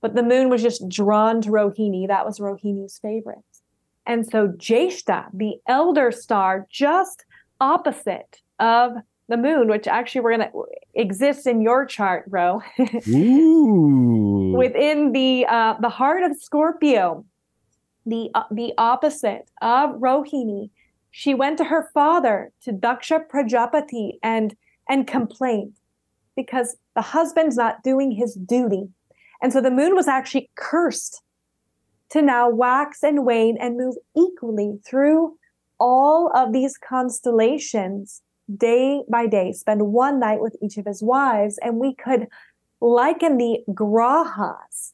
But the moon was just drawn to Rohini. That was Rohini's favorite. And so Jyeshtha, the elder star, just opposite of the moon, which actually we're going to exist in your chart, Ro, [laughs] within the uh, the heart of Scorpio, the uh, the opposite of Rohini she went to her father, to Daksha Prajapati, and, and complained because the husband's not doing his duty. And so the moon was actually cursed to now wax and wane and move equally through all of these constellations day by day, spend one night with each of his wives. And we could liken the grahas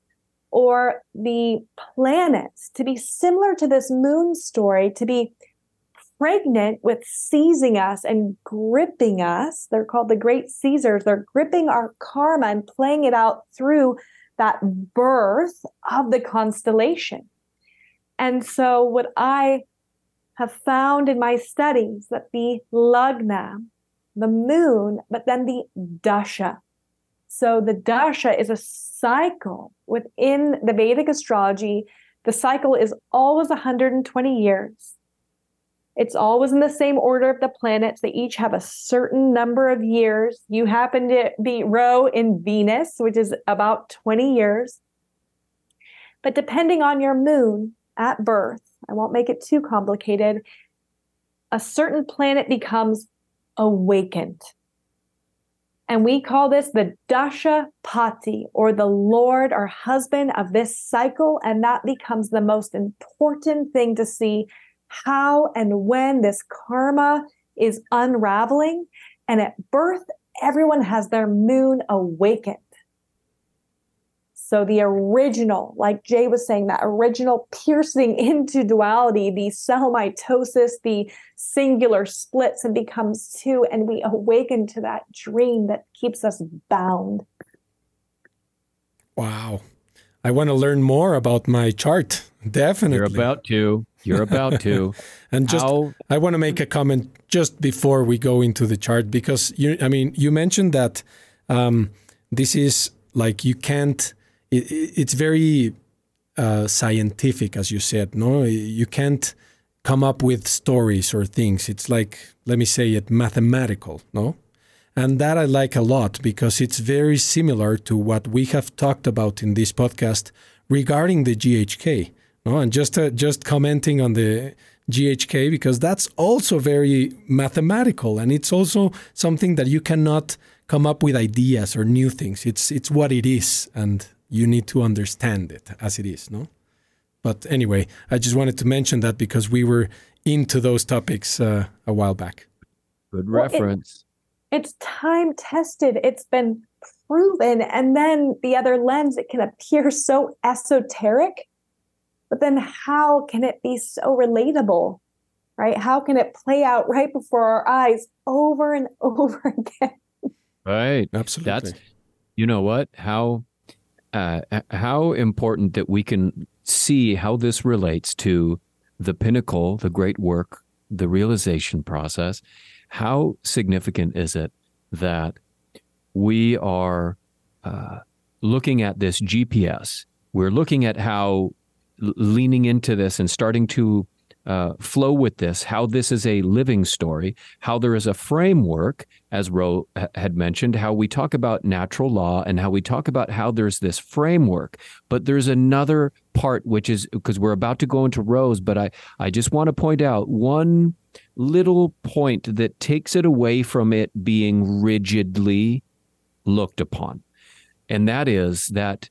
or the planets to be similar to this moon story, to be pregnant with seizing us and gripping us. They're called the great seizers. They're gripping our karma and playing it out through that birth of the constellation. And so, what I have found in my studies that the lagna, the moon, but then the dasha. So, the dasha is a cycle within the Vedic astrology. The cycle is always 120 years. It's always in the same order of the planets. They each have a certain number of years. You happen to be Ro in Venus, which is about 20 years. But depending on your moon at birth, I won't make it too complicated, a certain planet becomes awakened. And we call this the Dasha Pati, or the Lord or husband of this cycle. And that becomes the most important thing to see how and when this karma is unraveling. And at birth, everyone has their moon awakened. So the original, like J was saying, that original piercing [laughs] into duality, the cell mitosis, the singular splits and becomes two, and we awaken to that dream that keeps us bound.
Wow. I want to learn more about my chart. Definitely.
You're about to. You're about to. [laughs]
and just How... I want to make a comment just before we go into the chart because you I mean you mentioned that um, this is like you can't it, it's very uh, scientific as you said no you can't come up with stories or things it's like let me say it mathematical no and that I like a lot because it's very similar to what we have talked about in this podcast regarding the GHK. No, and just uh, just commenting on the GHK because that's also very mathematical and it's also something that you cannot come up with ideas or new things. It's it's what it is and you need to understand it as it is, no? But anyway, I just wanted to mention that because we were into those topics uh, a while back.
Good reference.
It's time tested, it's been proven. And then the other lens, it can appear so esoteric, but then how can it be so relatable? Right? How can it play out right before our eyes over and [laughs] over again?
Right.
Absolutely. That's
you know what? How uh, how important that we can see how this relates to the pinnacle, the great work, the realization process, how significant is it that we are uh, looking at this GPS? We're looking at how leaning into this and starting to uh, flow with this, how this is a living story, how there is a framework, as Ro had mentioned, how we talk about natural law and how we talk about how there's this framework. But there's another part, which is because we're about to go into Ro's, but I, I just want to point out one little point that takes it away from it being rigidly looked upon. And that is that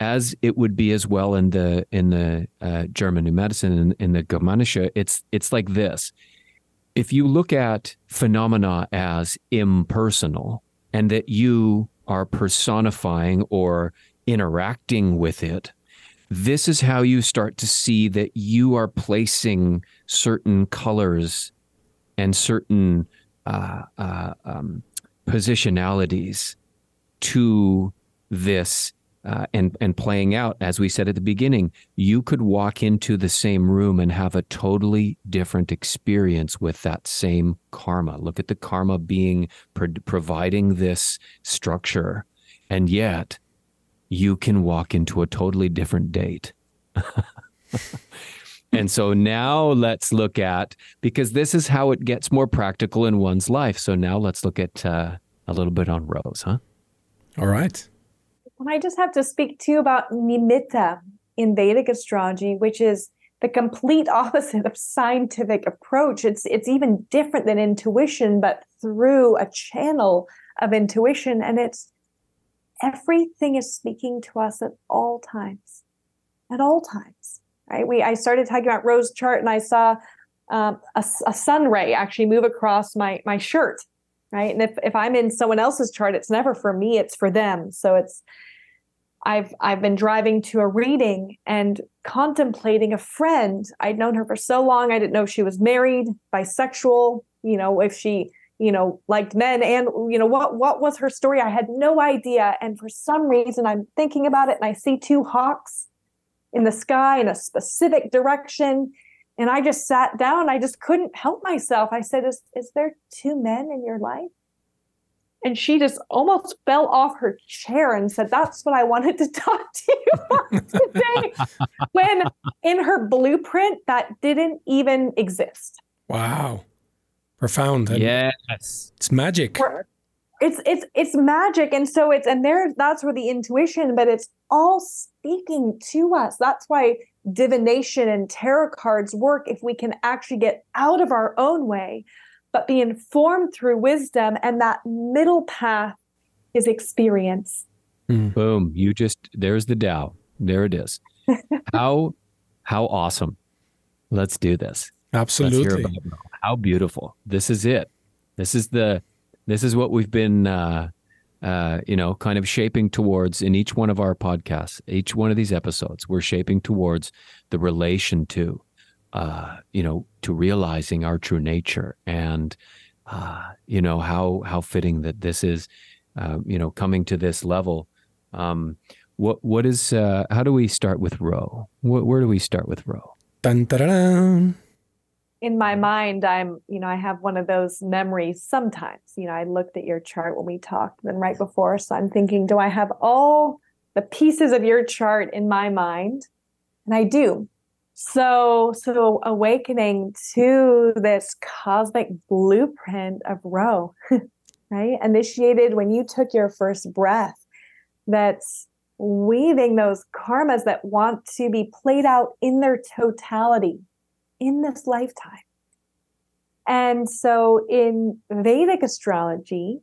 as it would be as well in the in the uh, German New Medicine in, in the Germanische, it's it's like this. If you look at phenomena as impersonal and that you are personifying or interacting with it, this is how you start to see that you are placing certain colors and certain uh, uh, um, positionalities to this uh, and and playing out as we said at the beginning you could walk into the same room and have a totally different experience with that same karma look at the karma being pro- providing this structure and yet you can walk into a totally different date [laughs] and so now let's look at because this is how it gets more practical in one's life. So now let's look at uh, a little bit on Ro's, huh?
All right.
Well, I just have to speak to you about nimitta in Vedic astrology, which is the complete [laughs] opposite of scientific approach. It's it's even different than intuition, but through a channel of intuition, and it's everything is speaking to us at all times, at all times right? We I started talking about Ro's chart and I saw um, a, a sun ray actually move across my my shirt, right? And if if I'm in someone else's chart, it's never for me; it's for them. So it's I've I've been driving to a reading and contemplating a friend. I'd known her for so long. I didn't know she was married, bisexual. You know, if she you know liked men and you know what what was her story i had no idea and for some reason i'm thinking about it and i see two hawks in the sky in a specific direction. And I just sat down. I just couldn't help myself. I said, Is, is there two men in your life? And she just almost fell off her chair and said, That's what I wanted to [laughs] talk to you about today. when in her blueprint, that didn't even exist.
Wow. Profound.
yes.
It's magic.
It's it's it's magic. And so it's and there that's where the intuition, but it's all speaking to us. That's why divination and tarot cards work if we can actually get out of our own way, but be informed through wisdom. And that middle path is experience.
Mm. Boom. You just, there's the Tao. There it is. [laughs] how, how awesome. Let's do this.
Absolutely.
how beautiful. This is it. This is the, this is what we've been, uh, uh, you know, kind of shaping towards in each one of our podcasts, each one of these episodes, we're shaping towards the relation to, uh, you know, to realizing our true nature and, uh, you know, how how fitting that this is, uh, you know, coming to this level. Um, what what is uh, how do we start with Ro? Wh- where do we start with Ro?
Dun, dun,
in my mind, I'm, you know, I have one of those memories sometimes. You know, I looked at your chart when we talked, then right before. So I'm thinking, do I have all the pieces of your chart in my mind? And I do. So, so awakening to this cosmic blueprint of Ro, [laughs] right? Initiated when you took your first breath, that's weaving those karmas that want to be played out in their totality in this lifetime. And so in Vedic astrology,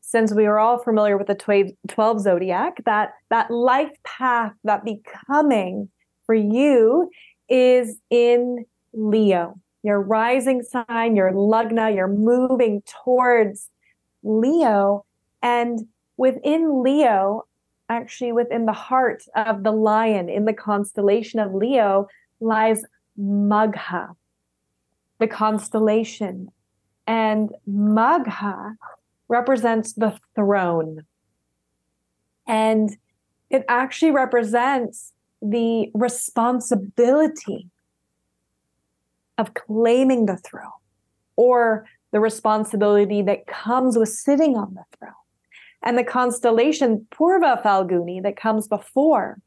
since we are all familiar with the 12 zodiac, that, that life path, that becoming for you is in Leo. Your rising sign, your lagna, you're moving towards Leo. And within Leo, actually within the heart of the lion in the constellation of Leo, lies Magha, the constellation. And Magha represents the throne. And it actually represents the responsibility of claiming the throne or the responsibility that comes with sitting on the throne. And the constellation Purva Phalguni that comes before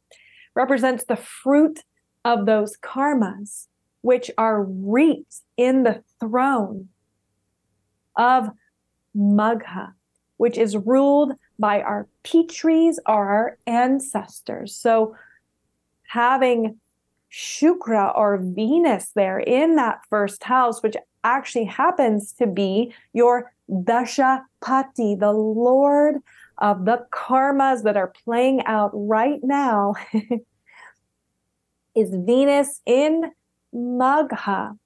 represents the fruit of those karmas, which are reaped in the throne of Magha, which is ruled by our Pitris, our ancestors. So having Shukra or Venus there in that first house, which actually happens to be your Dashapati, the Lord of the karmas that are playing out right now [laughs] is Venus in Magha,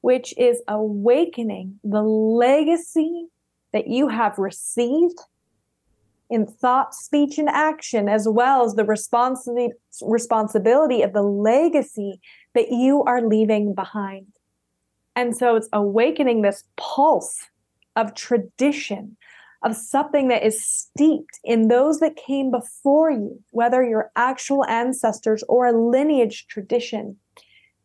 which is awakening the legacy that you have received in thought, speech, and action, as well as the responsibility, responsibility of the legacy that you are leaving behind. And so it's awakening this pulse of tradition, of something that is steeped in those that came before you, whether your actual ancestors or a lineage tradition,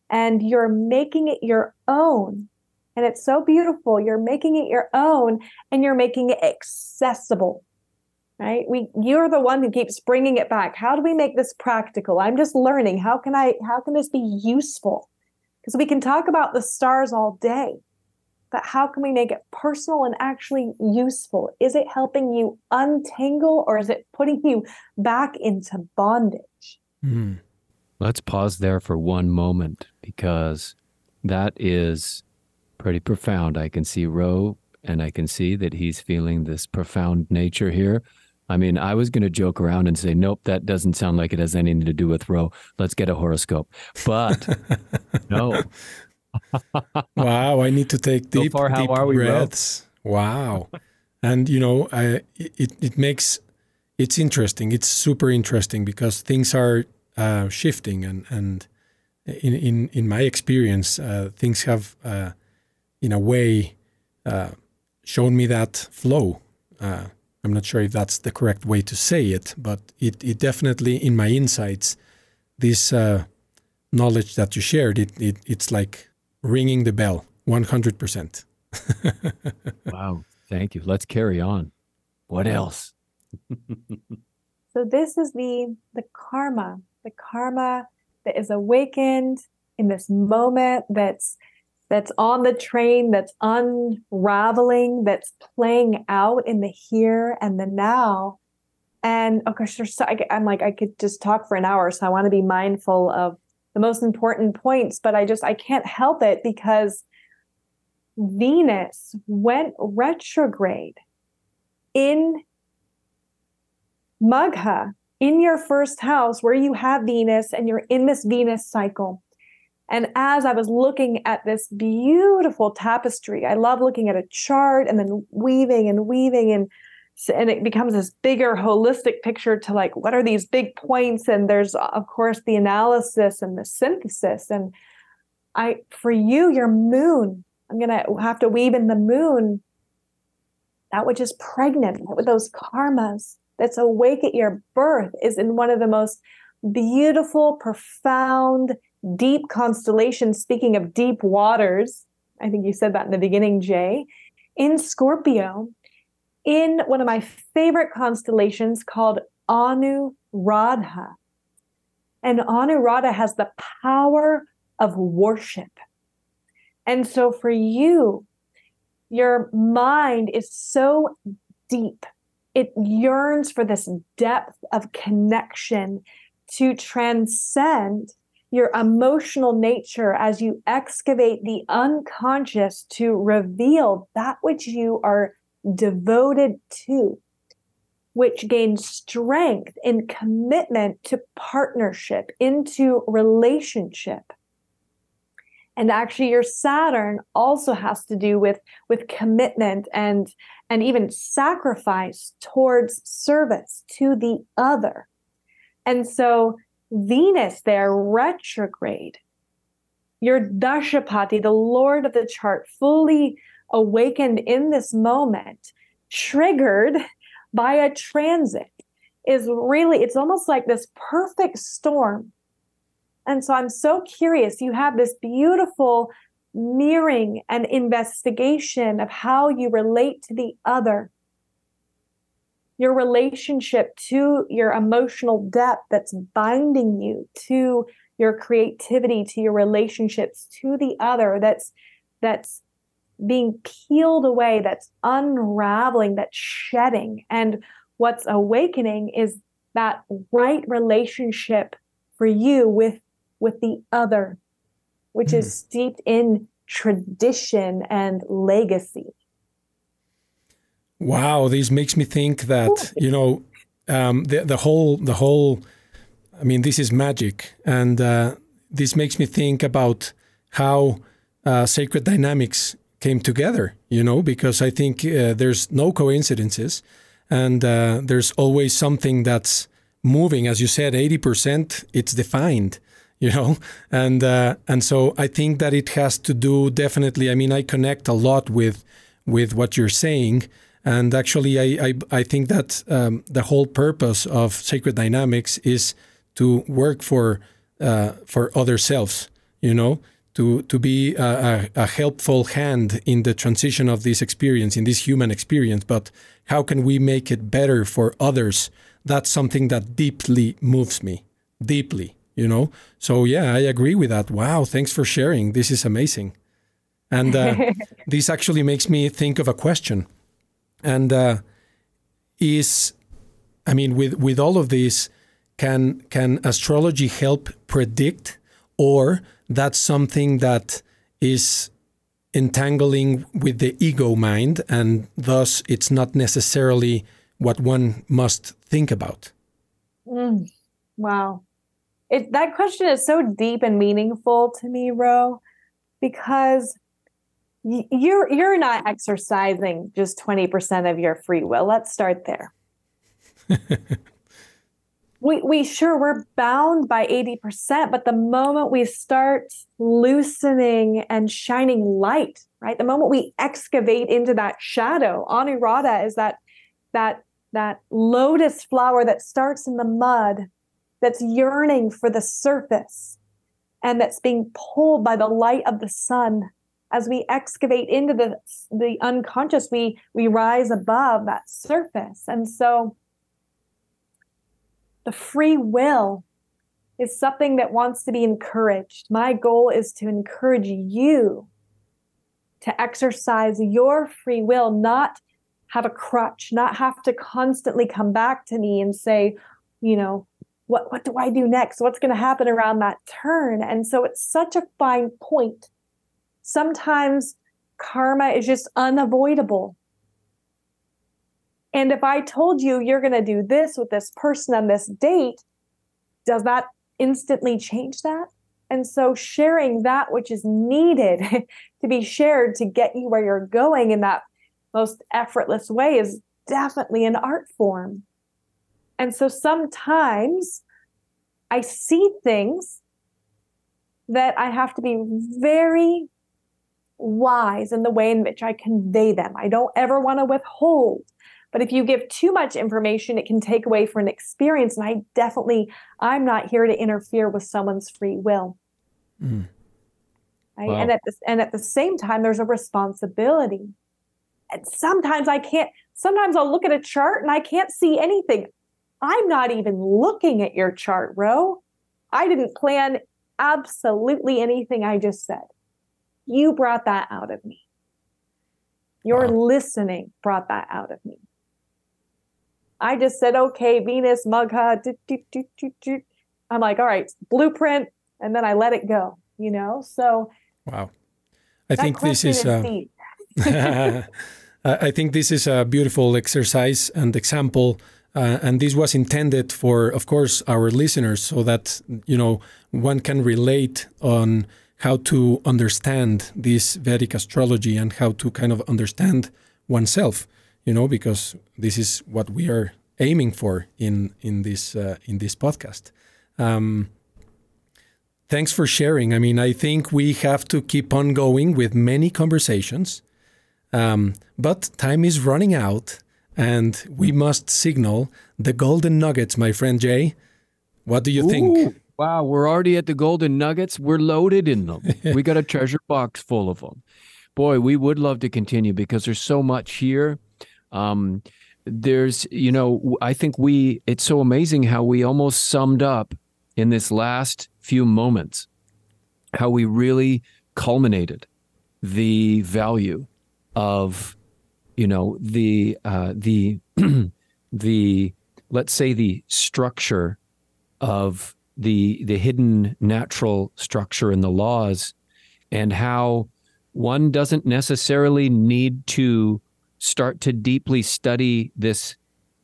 and you're making it your own. And it's so beautiful. You're making it your own and you're making it accessible. Right? We you're the one who keeps bringing it back. How do we make this practical? I'm just learning. How can I how can this be useful? Because we can talk about the stars all day but how can we make it personal and actually useful? Is it helping you untangle or is it putting you back into bondage?
Mm. Let's pause there for one moment because that is pretty profound. I can see Ro and I can see that he's feeling this profound nature here. I mean, I was going to joke around and say, nope, that doesn't sound like it has anything to do with Ro. Let's get a horoscope. But [laughs] no, [laughs]
wow, I need to take deep, so far, deep breaths. Wow. and you know, I, it it makes it's interesting. It's super interesting because things are uh, shifting, and and in in in my experience, uh, things have uh, in a way uh, shown me that flow. Uh, I'm not sure if that's the correct way to say it, but it it definitely in my insights, this uh, knowledge that you shared, it, it it's like ringing the bell 100%. [laughs]
wow. Thank you. Let's carry on. What else? [laughs]
so this is the the karma, the karma that is awakened in this moment that's that's on the train, that's unraveling, that's playing out in the here and the now. And oh gosh, there's so, I, I'm like I could just talk for an hour, so I want to be mindful of the most important points, but I just I can't help it because Venus went retrograde in Magha in your first house where you have Venus and you're in this Venus cycle. And as I was looking at this beautiful tapestry, I love looking at a chart and then weaving and weaving and and it becomes this bigger holistic picture to like what are these big points? And there's of course the analysis and the synthesis. And i for you your moon i'm going to have to weave in the moon. That which is pregnant with those karmas that's awake at your birth is in one of the most beautiful profound deep constellations speaking of deep waters i think you said that in the beginning J in scorpio in one of my favorite constellations called Anuradha. And Anuradha has the power of worship. And so for you, your mind is so deep. It yearns for this depth of connection to transcend your emotional nature as you excavate the unconscious to reveal that which you are devoted to, which gains strength in commitment to partnership, into relationship. And actually, your Saturn also has to do with, with commitment and, and even sacrifice towards service to the other. And so, Venus there, retrograde, your Dashapati, the Lord of the chart, fully awakened in this moment, triggered by a transit, is really, it's almost like this perfect storm. And so I'm so curious. You have this beautiful mirroring and investigation of how you relate to the other, your relationship to your emotional depth that's binding you to your creativity to your relationships to the other that's that's being peeled away, that's unraveling, that's shedding. And what's awakening is that right relationship for you with with the other, which mm. is steeped in tradition and legacy.
Wow, this makes me think that you know um, the the whole the whole. I mean, this is magic, and uh, this makes me think about how uh, sacred dynamics came together, you know, because I think uh, there's no coincidences and uh, there's always something that's moving. As you said, 80% it's defined, [laughs] you know, and uh, and so I think that it has to do definitely. I mean, I connect a lot with with what you're saying. And actually, I, I, I think that um, the whole purpose of Sacred Dynamics is to work for uh, for other selves, you know, to to be a, a, helpful hand in the transition of this experience, in this human experience. But how can we make it better for others? That's something that deeply moves me, deeply. You know. So yeah, I agree with that. Wow, thanks for sharing. This is amazing, and uh, [laughs] this actually makes me think of a question, and uh, is, I mean, with with all of this, can can astrology help predict or that's something that is entangling with the ego mind, and thus it's not necessarily what one must think about.
Mm, wow. It, that question is so deep and meaningful to me, Ro, because you're you're not exercising just 20% of your free will. Let's start there. [laughs] we we sure we're bound by 80% but the moment we start loosening and shining light right the moment we excavate into that shadow anuradha is that that that lotus flower that starts in the mud that's yearning for the surface and that's being pulled by the light of the sun as we excavate into the the unconscious we we rise above that surface and so the free will is something that wants to be encouraged. My goal is to encourage you to exercise your free will, not have a crutch, not have to constantly come back to me and say, you know, what what do I do next? What's going to happen around that turn? And so it's such a fine point. Sometimes karma is just unavoidable. And if I told you you're going to do this with this person on this date, does that instantly change that? And so sharing that which is needed [laughs] to be shared to get you where you're going in that most effortless way is definitely an art form. And so sometimes I see things that I have to be very wise in the way in which I convey them. I don't ever want to withhold. But if you give too much information, it can take away from an experience. And I definitely, I'm not here to interfere with someone's free will. Mm. Right? Wow. And at the, and at the same time, there's a responsibility. And sometimes I can't, sometimes I'll look at a chart and I can't see anything. I'm not even looking at your chart, Ro. I didn't plan absolutely anything I just said. You brought that out of me. Your wow. listening brought that out of me. I just said, okay, Venus, Magha, I'm like, all right, blueprint, and then I let it go, you know? So,
wow. I think this is. Uh, [laughs] I think this is a beautiful exercise and example. Uh, and this was intended for, of course, our listeners, so that you know one can relate on how to understand this Vedic astrology and how to kind of understand oneself. You know, because this is what we are aiming for in in this uh, in this podcast. Um, thanks for sharing. I mean, I think we have to keep on going with many conversations, um, but time is running out, and we must signal the golden nuggets, my friend J. What do you Ooh. think?
Wow, we're already at the golden nuggets. We're loaded in them. [laughs] we got a treasure box full of them. Boy, we would love to continue because there's so much here. Um, there's, you know, I think we, it's so amazing how we almost summed up in this last few moments how we really culminated the value of, you know, the, uh, the, [clears throat] the, let's say the structure of the the hidden natural structure in the laws and how one doesn't necessarily need to start to deeply study this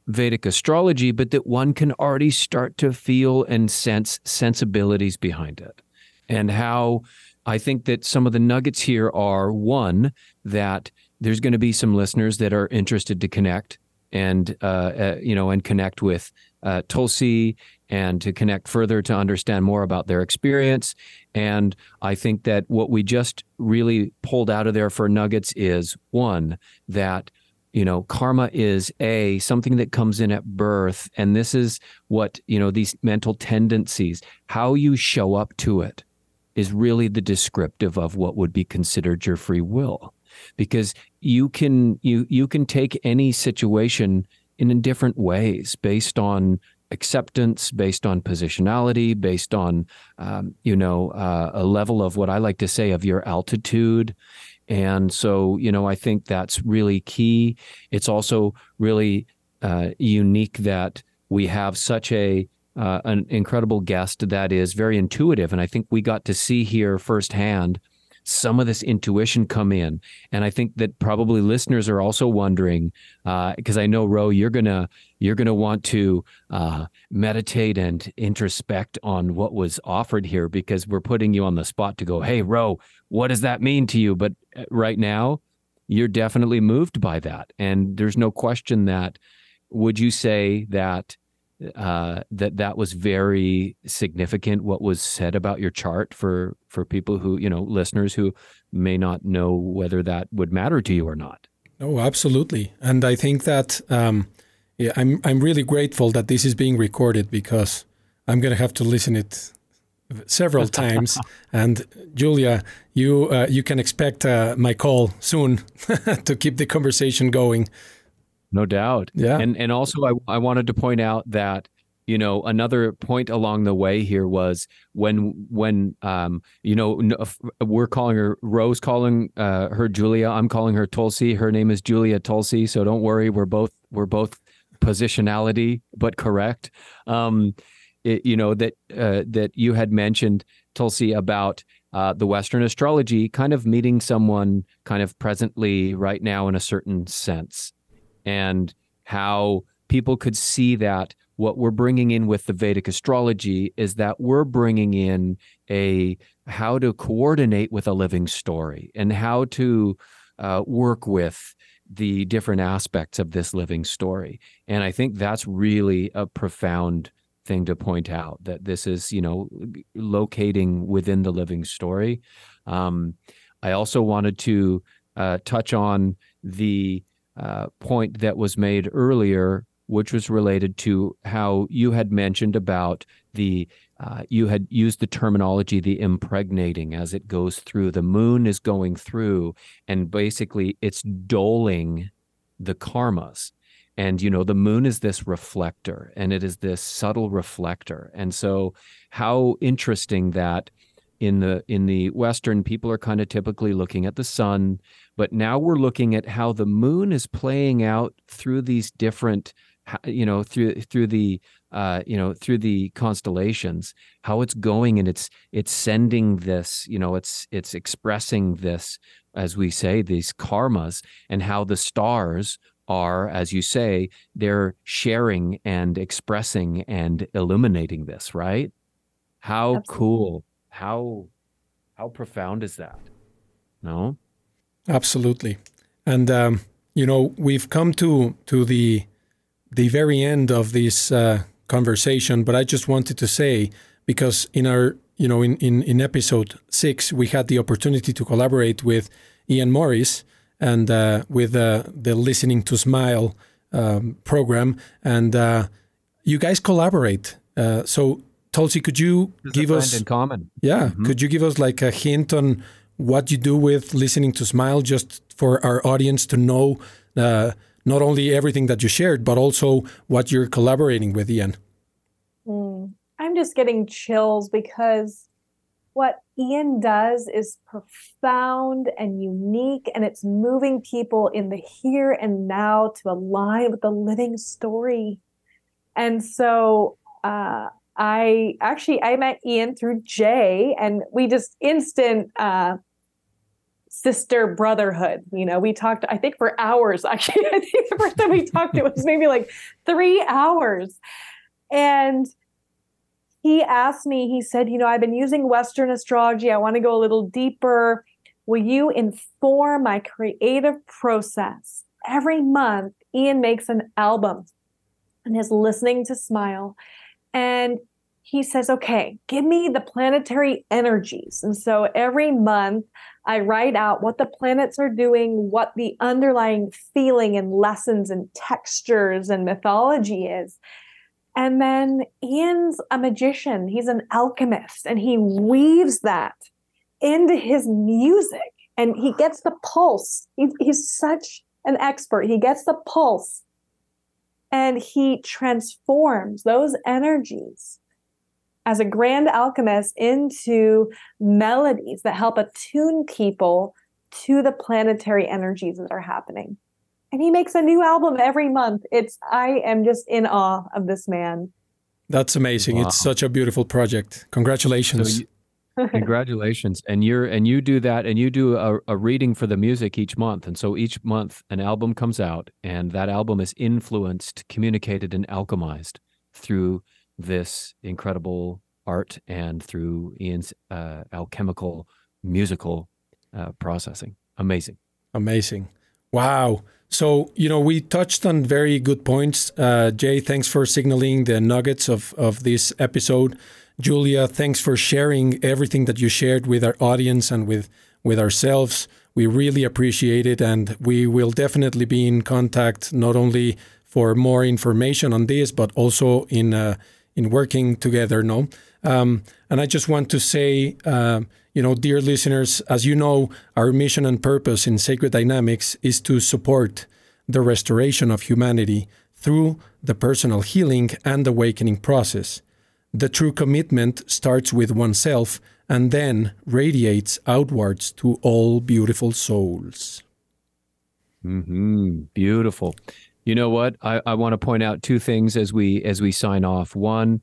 Vedic astrology, but that one can already start to feel and sense sensibilities behind it. And how I think that some of the nuggets here are one, that there's going to be some listeners that are interested to connect and, uh, uh, you know, and connect with uh, Tulsi and to connect further to understand more about their experience. And I think that what we just really pulled out of there for nuggets is one, that you know karma is a something that comes in at birth and this is what you know these mental tendencies how you show up to it is really the descriptive of what would be considered your free will because you can you you can take any situation in different ways based on acceptance, based on positionality, based on um, you know uh, a level of what I like to say of your altitude. And so, you know, I think that's really key. It's also really uh, unique that we have such a uh, an incredible guest that is very intuitive, and I think we got to see here firsthand some of this intuition come in. And I think that probably listeners are also wondering, because uh, I know Ro, you're gonna you're gonna want to uh, meditate and introspect on what was offered here, because we're putting you on the spot to go, hey, Ro, what does that mean to you? But uh, right now, you're definitely moved by that, and there's no question that. Would you say that uh, that that was very significant. What was said about your chart for for people who you know listeners who may not know whether that would matter to you or not.
Oh, absolutely, and I think that um, yeah, I'm I'm really grateful that this is being recorded because I'm going to have to listen it several [laughs] times. and Julia, you uh, you can expect uh, my call soon [laughs] to keep the conversation going.
No doubt.
Yeah.
And and also I, I wanted to point out that you know another point along the way here was when when um you know we're calling her Ro's calling uh, her Julia I'm calling her Tulsi her name is Julia Tulsi so don't worry we're both we're both positionality but correct um it, you know that uh, that you had mentioned Tulsi about uh, the Western astrology kind of meeting someone kind of presently right now in a certain sense and how people could see that what we're bringing in with the Vedic astrology is that we're bringing in a how to coordinate with a living story and how to uh, work with the different aspects of this living story. And I think that's really a profound thing to point out that this is, you know, locating within the living story. Um, I also wanted to uh, touch on the uh, point that was made earlier, which was related to how you had mentioned about the uh, you had used the terminology the impregnating as it goes through. The moon is going through and basically it's doling the karmas. And you know the moon is this reflector and it is this subtle reflector. And so how interesting that in the in the western people are kind of typically looking at the sun but now we're looking at how the moon is playing out through these different you know through through the uh, you know through the constellations how it's going and it's it's sending this you know it's it's expressing this as we say these karmas and how the stars are as you say they're sharing and expressing and illuminating this right how Absolutely. cool how how profound is that? No?
Absolutely. And um, you know we've come to to the the very end of this uh, conversation, but I just wanted to say because in our you know in, in, in episode six we had the opportunity to collaborate with Ian Morris and uh, with uh, the Listening to Smile um, program, and uh, you guys collaborate. Uh, so Tulsi, could you
There's
give us
in common?
Yeah, mm-hmm. could you give us like a hint on what you do with Listening to Smile, just for our audience to know? Uh, not only everything that you shared, but also what you're collaborating with, Ian.
Mm, I'm just getting chills because what Ian does is profound and unique, and it's moving people in the here and now to align with the living story. And so, uh, I actually I met Ian through J, and we just instant uh, sister brotherhood. You know, we talked, I think, for hours. [laughs] Actually, I think the first time we talked, it was [laughs] maybe like three hours. And he asked me, he said, You know, I've been using Western astrology. I want to go a little deeper. Will you inform my creative process? Every month, Ian makes an album and is listening to Smile. And he says, okay, give me the planetary energies. And so every month I write out what the planets are doing, what the underlying feeling and lessons and textures and mythology is. And then Ian's a magician, he's an alchemist, and he weaves that into his music and he gets the pulse. he's such an expert. He gets the pulse and he transforms those energies as a grand alchemist into melodies that help attune people to the planetary energies that are happening. And he makes a new album every month. It's I am just in awe of this man.
That's amazing. Wow. It's such a beautiful project. Congratulations. So
you, [laughs] congratulations. And you're and you do that and you do a, a reading for the music each month. And so each month an album comes out and that album is influenced, communicated, and alchemized through this incredible art and through Ian's uh, alchemical musical uh, processing. Amazing.
Amazing. Wow. So, you know, we touched on very good points. Uh, J, thanks for signaling the nuggets of, of this episode. Julia, thanks for sharing everything that you shared with our audience and with, with ourselves. We really appreciate it. And we will definitely be in contact not only for more information on this, but also in uh, in working together. No, um, and I just want to say, uh, you know, dear listeners, as you know, our mission and purpose in Sacred Dynamics is to support the restoration of humanity through the personal healing and awakening process. The true commitment starts with oneself and then radiates outwards to all beautiful souls.
Mm-hmm. Beautiful. You know what? I, I want to point out two things as we as we sign off. One,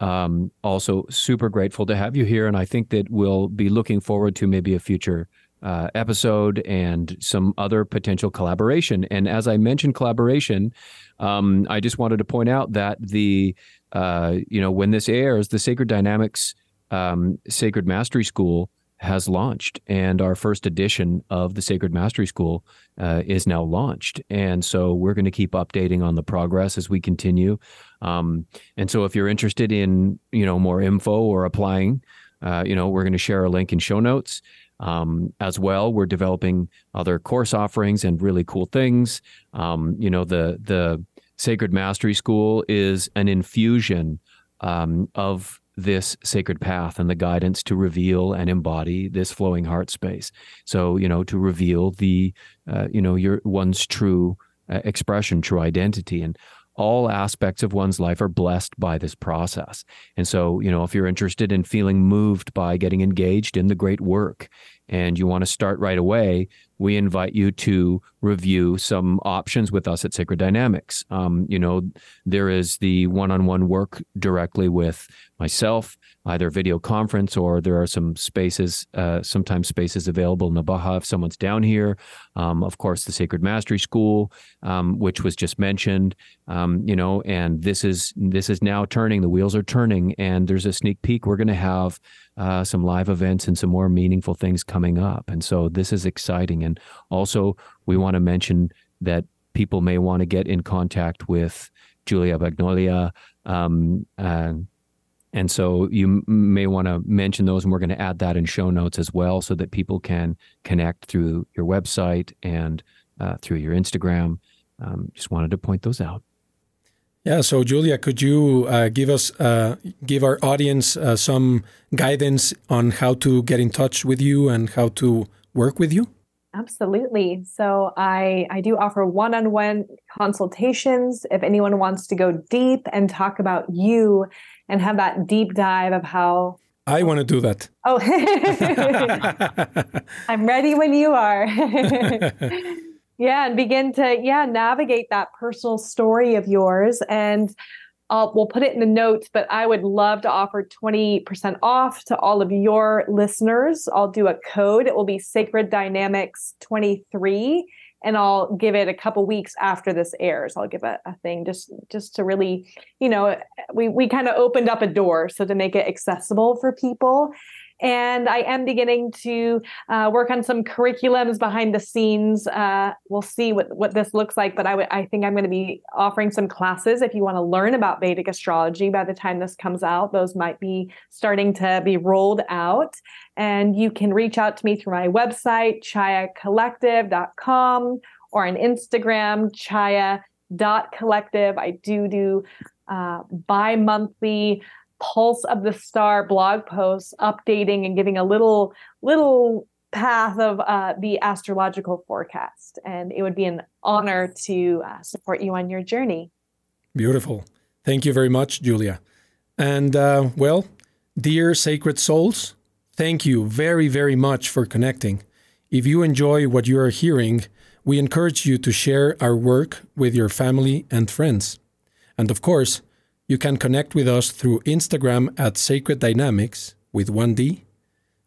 um, also super grateful to have you here, and I think that we'll be looking forward to maybe a future uh, episode and some other potential collaboration. And as I mentioned, collaboration, um, I just wanted to point out that the uh, you know when this airs, the Sacred Dynamics um, Sacred Mastery School has launched, and our first edition of the Sacred Mastery School uh, is now launched. And so we're going to keep updating on the progress as we continue. Um, and so if you're interested in you know more info or applying, uh, you know we're going to share a link in show notes. Um, as well, we're developing other course offerings and really cool things. Um, you know, the the Sacred Mastery School is an infusion um, of this sacred path and the guidance to reveal and embody this flowing heart space. So, you know, to reveal the, uh, you know, your one's true uh, expression, true identity. And all aspects of one's life are blessed by this process. And so, you know, if you're interested in feeling moved by getting engaged in the great work and you want to start right away, we invite you to review some options with us at Sacred Dynamics. Um, you know, there is the one on one work directly with myself, either video conference or there are some spaces, uh, sometimes spaces available in the Baja if someone's down here. Um, of course, the Sacred Mastery School, um, which was just mentioned, um, you know, and this is this is now turning. The wheels are turning, and there's a sneak peek. We're going to have uh, some live events and some more meaningful things coming up, and so this is exciting. And also, we want to mention that people may want to get in contact with Julia Bagnoli. Um, and, and so you may want to mention those, and we're going to add that in show notes as well so that people can connect through your website and uh, through your Instagram. Um, just wanted to point those out.
Yeah. So, Julia, could you uh, give us, uh, give our audience uh, some guidance on how to get in touch with you and how to work with you?
Absolutely. So I I do offer one-on-one consultations if anyone wants to go deep and talk about you and have that deep dive of how
I want to do that.
Oh. [laughs] I'm ready when you are. [laughs] yeah, and begin to yeah, navigate that personal story of yours and I'll, we'll put it in the notes, but I would love to offer 20% off to all of your listeners. I'll do a code. It will be Sacred Dynamics 23 and I'll give it a couple weeks after this airs. I'll give a, a thing just just to really, you know, we we kind of opened up a door so to make it accessible for people and I am beginning to uh, work on some curriculums behind the scenes. Uh, we'll see what, what this looks like, but I, w- I think I'm going to be offering some classes if you want to learn about Vedic astrology by the time this comes out. Those might be starting to be rolled out. And you can reach out to me through my website, chayacollective.com, or on Instagram, chaya.collective. I do do uh, bi monthly pulse of the star blog posts updating and giving a little little path of uh, the astrological forecast. And it would be an honor to uh, support you on your journey.
Beautiful. Thank you very much julia. And uh, well dear sacred souls thank you very very much for connecting. If you enjoy what you are hearing we encourage you to share our work with your family and friends. And of course you can connect with us through Instagram at Sacred Dynamics with 1D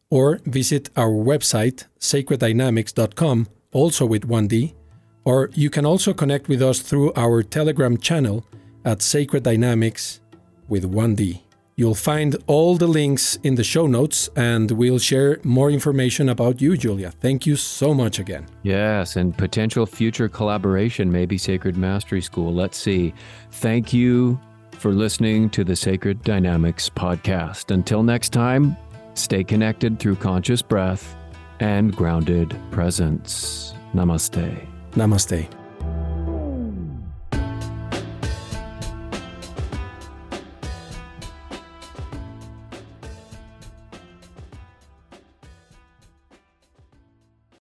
or visit our website sacreddynamics.com also with 1D or you can also connect with us through our Telegram channel at Sacred Dynamics with 1D. You'll find all the links in the show notes and we'll share more information about you, Julia. Thank you so much again.
Yes, and potential future collaboration, maybe Sacred Mastery School. Let's see. Thank you for listening to the Sacred Dynamics podcast. Until next time, stay connected through conscious breath and grounded presence. Namaste.
Namaste.